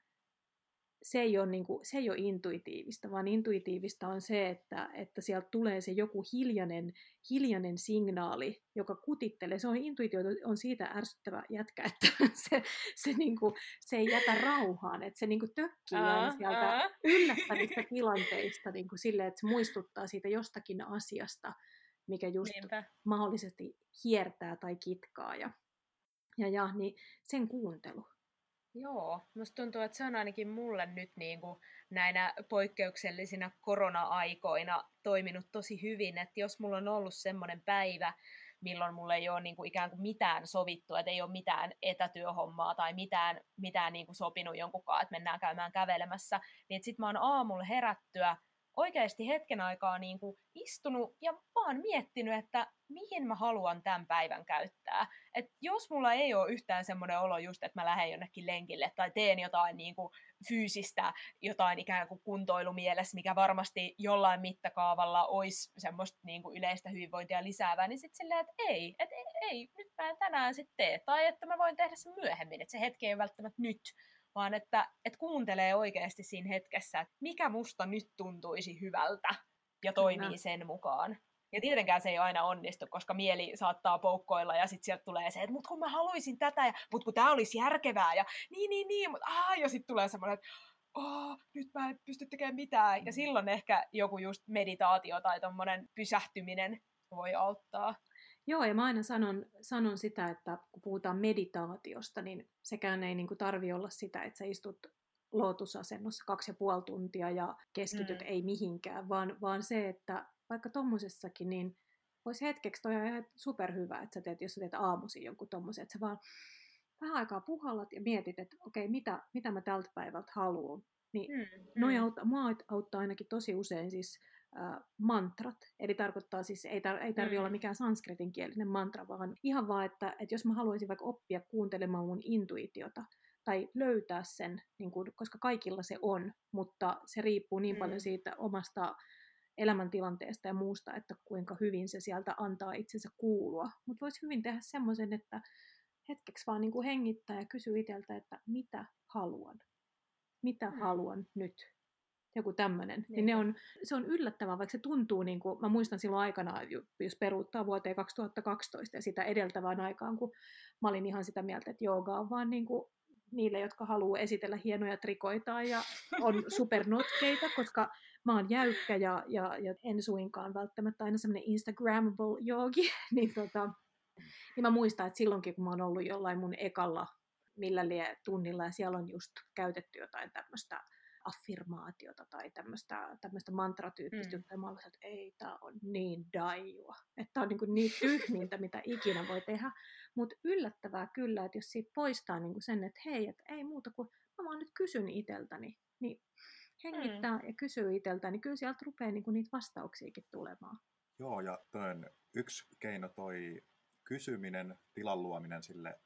se ei, ole niin kuin, se ei ole intuitiivista, vaan intuitiivista on se, että, että sieltä tulee se joku hiljainen, hiljainen signaali, joka kutittelee. Se on intuitio on siitä ärsyttävä jätkä, että se, se, niin kuin, se ei jätä rauhaan, että se niin kuin tökkii ää, sieltä ää. yllättävistä tilanteista niin kuin sille, että se muistuttaa siitä jostakin asiasta, mikä just Niinpä. mahdollisesti hiertää tai kitkaa. Ja, ja, ja niin sen kuuntelu. Joo, musta tuntuu, että se on ainakin mulle nyt niin kuin näinä poikkeuksellisina korona-aikoina toiminut tosi hyvin, että jos mulla on ollut semmoinen päivä, milloin mulla ei ole niin kuin ikään kuin mitään sovittu, että ei ole mitään etätyöhommaa tai mitään, mitään niin kuin sopinut jonkunkaan, että mennään käymään kävelemässä, niin sitten mä oon aamulla herättyä oikeasti hetken aikaa niin kuin istunut ja vaan miettinyt, että mihin mä haluan tämän päivän käyttää. Et jos mulla ei ole yhtään semmoinen olo just, että mä lähden jonnekin lenkille tai teen jotain niin kuin fyysistä, jotain ikään kuin kuntoilumielessä, mikä varmasti jollain mittakaavalla olisi semmoista niin kuin yleistä hyvinvointia lisäävää, niin sitten silleen, että ei, että ei, ei, nyt mä en tänään sitten tee. Tai että mä voin tehdä sen myöhemmin, että se hetki ei välttämättä nyt vaan että, että kuuntelee oikeasti siinä hetkessä, että mikä musta nyt tuntuisi hyvältä ja toimii Kyllä. sen mukaan. Ja tietenkään se ei aina onnistu, koska mieli saattaa poukkoilla ja sitten sieltä tulee se, että mut kun mä haluaisin tätä, ja mut kun tämä olisi järkevää, ja niin, niin, niin, mutta aah, ja sitten tulee semmoinen, että oh, nyt mä en pysty tekemään mitään. Ja silloin ehkä joku just meditaatio tai tommonen pysähtyminen voi auttaa. Joo, ja mä aina sanon, sanon sitä, että kun puhutaan meditaatiosta, niin sekään ei niin kuin tarvi olla sitä, että sä istut lootusasennossa kaksi ja puoli tuntia ja keskityt mm. ei mihinkään, vaan, vaan se, että vaikka tommosessakin, niin olisi hetkeksi toi ihan superhyvä, että sä teet, jos sä teet aamuisin jonkun tommosen, että sä vaan vähän aikaa puhallat ja mietit, että okei, okay, mitä, mitä mä tältä päivältä haluan. Niin mm, noi mm. auttaa, mua auttaa ainakin tosi usein siis mantrat. Eli tarkoittaa siis, ei, tar- ei tarvi mm. olla mikään sanskritinkielinen mantra, vaan ihan vaan, että, että jos mä haluaisin vaikka oppia kuuntelemaan mun intuitiota, tai löytää sen, niin kuin, koska kaikilla se on, mutta se riippuu niin mm. paljon siitä omasta elämäntilanteesta ja muusta, että kuinka hyvin se sieltä antaa itsensä kuulua. Mutta voisi hyvin tehdä semmoisen, että hetkeksi vaan niin kuin hengittää ja kysyy itseltä, että mitä haluan. Mitä mm. haluan nyt joku tämmöinen. Niin. ne on, se on yllättävää, vaikka se tuntuu, niin kuin, mä muistan silloin aikana, jos peruuttaa vuoteen 2012 ja sitä edeltävään aikaan, kun mä olin ihan sitä mieltä, että jooga on vaan niin kuin niille, jotka haluaa esitellä hienoja trikoita ja on supernotkeita, koska mä oon jäykkä ja, ja, ja en suinkaan välttämättä aina semmoinen Instagrammable joogi, niin, tota, niin mä muistan, että silloinkin kun mä oon ollut jollain mun ekalla millä lie tunnilla ja siellä on just käytetty jotain tämmöistä affirmaatiota tai tämmöistä, tämmöistä mantratyyppistä mm. Mä että ei, tää on niin daijua. Että on niin, niin tyhmintä, mitä ikinä voi tehdä. Mutta yllättävää kyllä, että jos siitä poistaa niin sen, että hei, että ei muuta kuin mä vaan nyt kysyn iteltäni, niin hengittää mm. ja kysyy itseltä, niin kyllä sieltä rupeaa niin niitä vastauksiakin tulemaan. Joo, ja toinen, yksi keino toi kysyminen, tilan luominen sille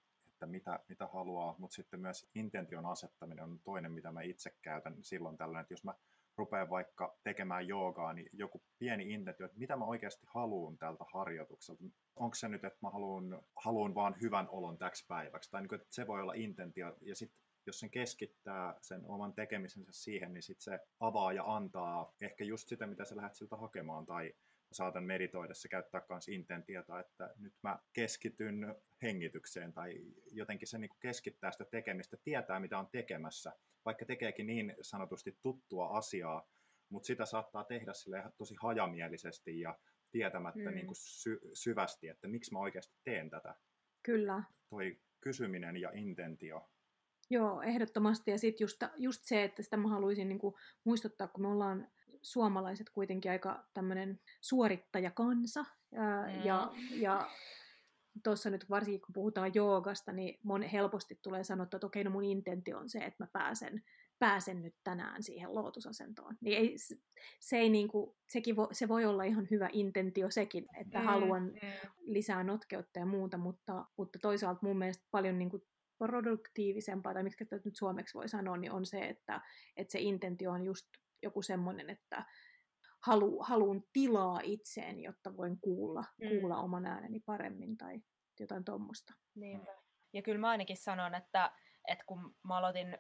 että mitä, mitä haluaa, mutta sitten myös intention asettaminen on toinen, mitä mä itse käytän silloin tällöin, että jos mä rupean vaikka tekemään joogaa, niin joku pieni intentio, että mitä mä oikeasti haluan tältä harjoitukselta. Onko se nyt, että mä haluan, haluan vaan hyvän olon täksi päiväksi, tai niin kuin, että se voi olla intentio, ja sitten jos sen keskittää sen oman tekemisensä siihen, niin sitten se avaa ja antaa ehkä just sitä, mitä sä lähdet siltä hakemaan, tai saatan meditoidessa käyttää myös intentiota, että nyt mä keskityn hengitykseen tai jotenkin se niin keskittää sitä tekemistä, tietää mitä on tekemässä, vaikka tekeekin niin sanotusti tuttua asiaa, mutta sitä saattaa tehdä sille tosi hajamielisesti ja tietämättä mm. niin kuin sy- syvästi, että miksi mä oikeasti teen tätä. Kyllä. Toi kysyminen ja intentio. Joo, ehdottomasti. Ja sitten just, just se, että sitä mä haluaisin niin kuin muistuttaa, kun me ollaan suomalaiset kuitenkin aika tämmöinen suorittajakansa. Ää, mm. Ja, ja tuossa nyt varsinkin kun puhutaan joogasta, niin mon helposti tulee sanottua, että okei, no mun intentio on se, että mä pääsen, pääsen nyt tänään siihen lootusasentoon. Niin ei, se, ei niinku, sekin vo, se voi olla ihan hyvä intentio sekin, että mm, haluan mm. lisää notkeutta ja muuta, mutta, mutta toisaalta mun mielestä paljon niinku produktiivisempaa, tai mitkä nyt suomeksi voi sanoa, niin on se, että, että se intentio on just joku semmoinen, että halu, haluan tilaa itseen, jotta voin kuulla, mm. kuulla oman ääneni paremmin tai jotain tuommoista. Niinpä. Ja kyllä mä ainakin sanon, että, että kun mä aloitin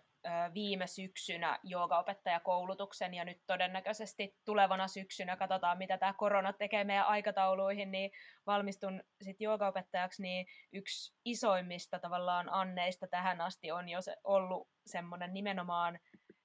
viime syksynä joogaopettajakoulutuksen ja nyt todennäköisesti tulevana syksynä katsotaan, mitä tämä korona tekee meidän aikatauluihin, niin valmistun sitten joogaopettajaksi, niin yksi isoimmista tavallaan anneista tähän asti on jo se, ollut semmoinen nimenomaan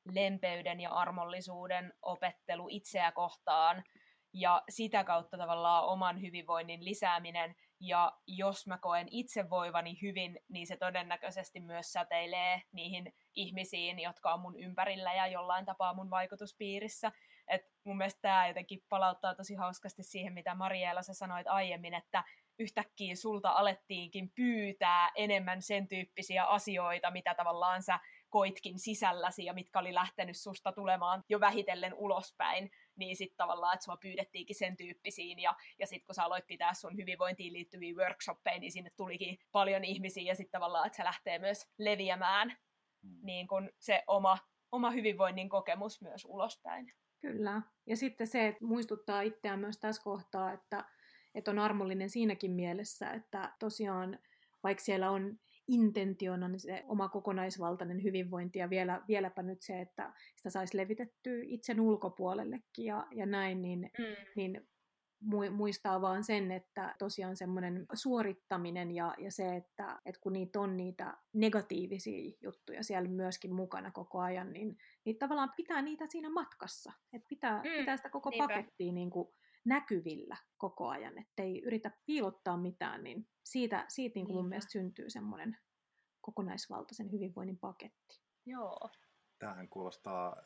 lempeyden ja armollisuuden opettelu itseä kohtaan ja sitä kautta tavallaan oman hyvinvoinnin lisääminen. Ja jos mä koen itse voivani hyvin, niin se todennäköisesti myös säteilee niihin ihmisiin, jotka on mun ympärillä ja jollain tapaa mun vaikutuspiirissä. Et mun mielestä tämä jotenkin palauttaa tosi hauskasti siihen, mitä Mariella sä sanoit aiemmin, että yhtäkkiä sulta alettiinkin pyytää enemmän sen tyyppisiä asioita, mitä tavallaan sä koitkin sisälläsi ja mitkä oli lähtenyt susta tulemaan jo vähitellen ulospäin, niin sitten tavallaan, että sua pyydettiinkin sen tyyppisiin ja, ja sitten kun sä aloit pitää sun hyvinvointiin liittyviä workshoppeja, niin sinne tulikin paljon ihmisiä ja sitten tavallaan, että se lähtee myös leviämään mm. niin kun se oma, oma hyvinvoinnin kokemus myös ulospäin. Kyllä. Ja sitten se, että muistuttaa itseään myös tässä kohtaa, että, että on armollinen siinäkin mielessä, että tosiaan vaikka siellä on intentiona niin se oma kokonaisvaltainen hyvinvointi ja vielä, vieläpä nyt se, että sitä saisi levitettyä itsen ulkopuolellekin ja, ja näin, niin, mm. niin muistaa vaan sen, että tosiaan semmoinen suorittaminen ja, ja se, että, että kun niitä on niitä negatiivisia juttuja siellä myöskin mukana koko ajan, niin, niin tavallaan pitää niitä siinä matkassa. Että pitää, mm, pitää sitä koko niinpä. pakettia niin kuin näkyvillä koko ajan, ettei yritä piilottaa mitään, niin siitä, siitä niin kuin mun mielestä syntyy semmoinen kokonaisvaltaisen hyvinvoinnin paketti. Joo. Tämähän kuulostaa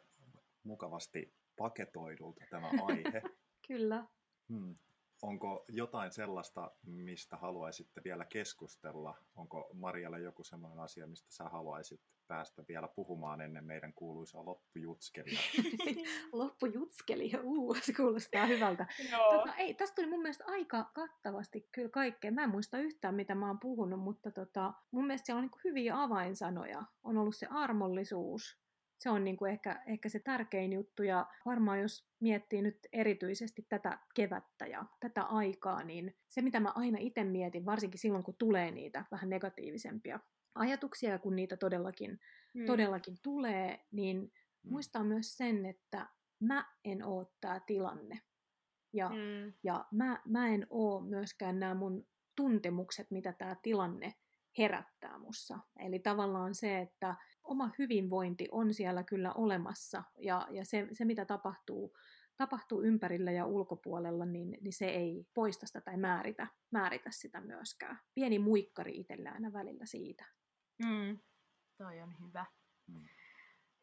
mukavasti paketoidulta tämä aihe. Kyllä. Hmm. Onko jotain sellaista, mistä haluaisitte vielä keskustella? Onko Marialle joku sellainen asia, mistä sä haluaisit päästä vielä puhumaan ennen meidän kuuluisaa loppujutskelia? Loppujutskeli, uu, se kuulostaa hyvältä. Tota, ei, tästä tuli mun mielestä aika kattavasti kyllä kaikkea. Mä en muista yhtään, mitä mä oon puhunut, mutta tota, mun mielestä siellä on niin hyviä avainsanoja. On ollut se armollisuus, se on niin kuin ehkä, ehkä se tärkein juttu ja varmaan jos miettii nyt erityisesti tätä kevättä ja tätä aikaa, niin se mitä mä aina itse mietin, varsinkin silloin kun tulee niitä vähän negatiivisempia ajatuksia ja kun niitä todellakin, mm. todellakin tulee, niin mm. muistaa myös sen, että mä en oo tämä tilanne. Ja, mm. ja mä, mä en oo myöskään nämä mun tuntemukset, mitä tämä tilanne herättää mussa. Eli tavallaan se, että oma hyvinvointi on siellä kyllä olemassa ja, ja se, se, mitä tapahtuu, tapahtuu ympärillä ja ulkopuolella, niin, niin se ei poista sitä tai määritä, määritä sitä myöskään. Pieni muikkari itsellä aina välillä siitä. Mm, toi on hyvä. Mm.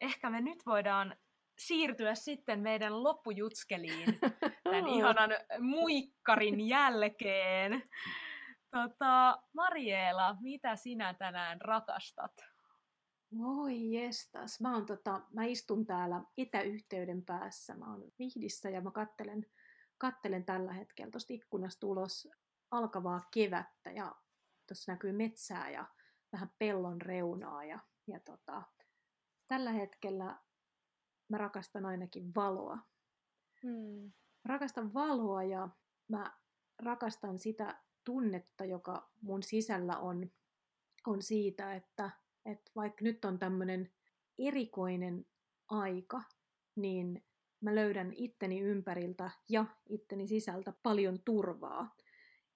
Ehkä me nyt voidaan siirtyä sitten meidän loppujutskeliin tämän ihanan muikkarin jälkeen. Tota, Mariela, mitä sinä tänään rakastat? Voi jestas. Mä, oon tota, mä istun täällä etäyhteyden päässä. Mä oon Vihdissä ja mä kattelen, kattelen tällä hetkellä tuosta ikkunasta ulos alkavaa kevättä ja tuossa näkyy metsää ja vähän pellon reunaa ja, ja tota, tällä hetkellä mä rakastan ainakin valoa. Hmm. Rakastan valoa ja mä rakastan sitä tunnetta, joka mun sisällä on, on siitä, että, että vaikka nyt on tämmöinen erikoinen aika, niin mä löydän itteni ympäriltä ja itteni sisältä paljon turvaa.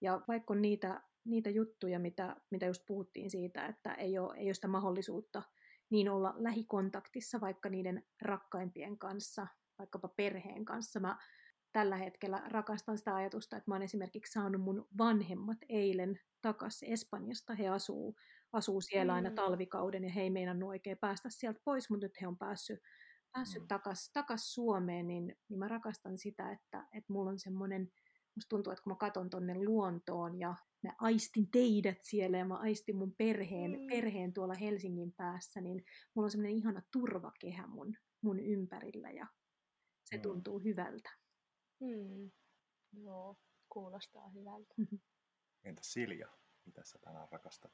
Ja vaikka on niitä, niitä juttuja, mitä, mitä just puhuttiin siitä, että ei ole, ei ole sitä mahdollisuutta niin olla lähikontaktissa vaikka niiden rakkaimpien kanssa, vaikkapa perheen kanssa. Mä tällä hetkellä rakastan sitä ajatusta, että mä oon esimerkiksi saanut mun vanhemmat eilen takaisin Espanjasta. He asuu, asuu siellä aina mm. talvikauden ja he ei meinannut oikein päästä sieltä pois, mutta nyt he on päässyt, päässyt mm. takaisin takas Suomeen, niin, niin mä rakastan sitä, että, että mulla on semmoinen, musta tuntuu, että kun mä katson tonne luontoon ja mä aistin teidät siellä ja mä aistin mun perheen, mm. perheen tuolla Helsingin päässä, niin mulla on semmoinen ihana turvakehä mun, mun ympärillä ja se mm. tuntuu hyvältä. Mm. Joo, kuulostaa hyvältä. Entä Silja, mitä sä tänään rakastat?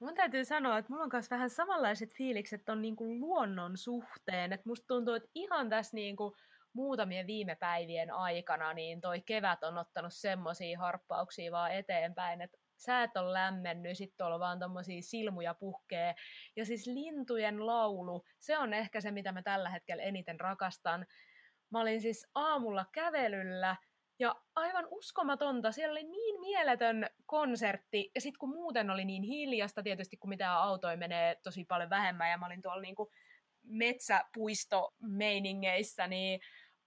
Mun täytyy sanoa, että mulla on myös vähän samanlaiset fiilikset on niinku luonnon suhteen. Että musta tuntuu, että ihan tässä niinku muutamien viime päivien aikana niin toi kevät on ottanut semmoisia harppauksia vaan eteenpäin, että säät on lämmennyt, sitten on vaan tommosia silmuja puhkee. Ja siis lintujen laulu, se on ehkä se, mitä mä tällä hetkellä eniten rakastan. Mä olin siis aamulla kävelyllä ja aivan uskomatonta, siellä oli niin mieletön konsertti, ja sitten kun muuten oli niin hiljasta, tietysti kun mitään autoja menee tosi paljon vähemmän, ja mä olin tuolla niinku metsäpuisto-meiningeissä, niin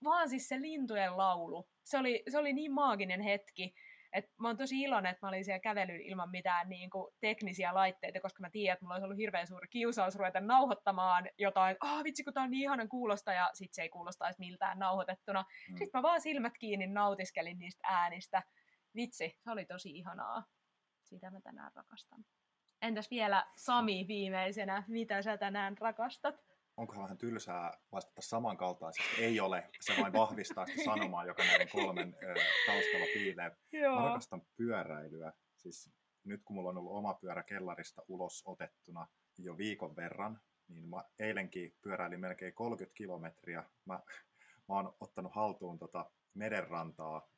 vaan siis se lintujen laulu, se oli, se oli niin maaginen hetki, et mä oon tosi iloinen, että mä olin siellä kävely ilman mitään niin kuin, teknisiä laitteita, koska mä tiedän, että mulla olisi ollut hirveän suuri kiusaus ruveta nauhoittamaan jotain, ah vitsi kun tää on niin ihanan kuulosta, ja sit se ei kuulostaisi miltään nauhoitettuna. Mm. Sitten mä vaan silmät kiinni nautiskelin niistä äänistä. Vitsi, se oli tosi ihanaa. Sitä mä tänään rakastan. Entäs vielä Sami viimeisenä, mitä sä tänään rakastat? Onkohan vähän tylsää vastata samankaltaisesti. Ei ole, se vain vahvistaa sitä sanomaa, joka näiden kolmen ö, taustalla piilee. Mä rakastan pyöräilyä. Siis nyt kun mulla on ollut oma pyörä kellarista ulos otettuna jo viikon verran, niin mä eilenkin pyöräilin melkein 30 kilometriä. Mä, mä oon ottanut haltuun tota merenrantaa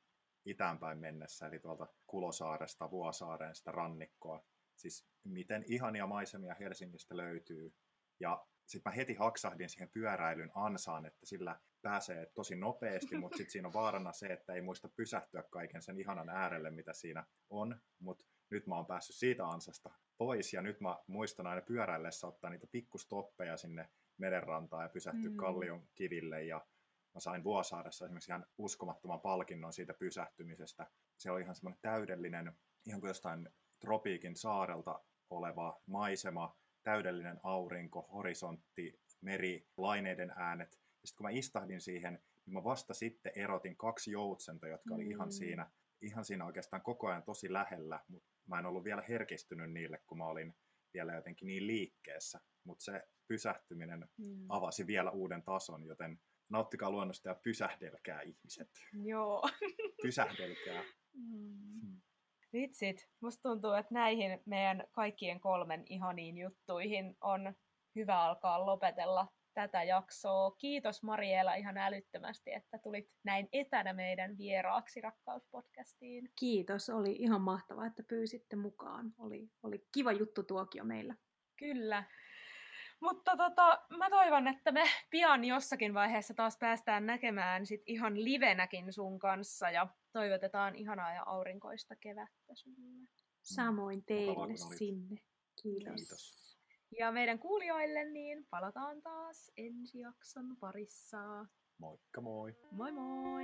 itäänpäin mennessä, eli tuolta Kulosaaresta, Vuosaareen sitä rannikkoa. Siis miten ihania maisemia Helsingistä löytyy. Ja sitten mä heti haksahdin siihen pyöräilyn ansaan, että sillä pääsee tosi nopeasti, mutta sitten siinä on vaarana se, että ei muista pysähtyä kaiken sen ihanan äärelle, mitä siinä on. Mutta nyt mä oon päässyt siitä ansasta pois ja nyt mä muistan aina pyöräillessä ottaa niitä pikkustoppeja sinne merenrantaan ja pysähtyä mm. kallion kiville ja mä sain Vuosaaressa esimerkiksi ihan uskomattoman palkinnon siitä pysähtymisestä. Se oli ihan semmoinen täydellinen, ihan kuin jostain tropiikin saarelta oleva maisema, täydellinen aurinko, horisontti, meri, laineiden äänet. Ja sitten kun mä istahdin siihen, niin mä vasta sitten erotin kaksi joutsenta, jotka oli mm. ihan siinä, ihan siinä oikeastaan koko ajan tosi lähellä, mutta mä en ollut vielä herkistynyt niille, kun mä olin vielä jotenkin niin liikkeessä. Mutta se pysähtyminen mm. avasi vielä uuden tason, joten nauttikaa luonnosta ja pysähdelkää ihmiset. Joo. Pysähdelkää. Mm. Vitsit, musta tuntuu, että näihin meidän kaikkien kolmen ihaniin juttuihin on hyvä alkaa lopetella tätä jaksoa. Kiitos Mariela ihan älyttömästi, että tulit näin etänä meidän vieraaksi Rakkauspodcastiin. Kiitos, oli ihan mahtavaa, että pyysitte mukaan. Oli, oli kiva juttu tuokio meillä. Kyllä. Mutta tota, mä toivon, että me pian jossakin vaiheessa taas päästään näkemään sit ihan livenäkin sun kanssa ja toivotetaan ihanaa ja aurinkoista kevättä sulle. Samoin teille sinne. Kiitos. Kiitos. Ja meidän kuulijoille niin palataan taas ensi jakson parissa. Moikka moi! Moi moi!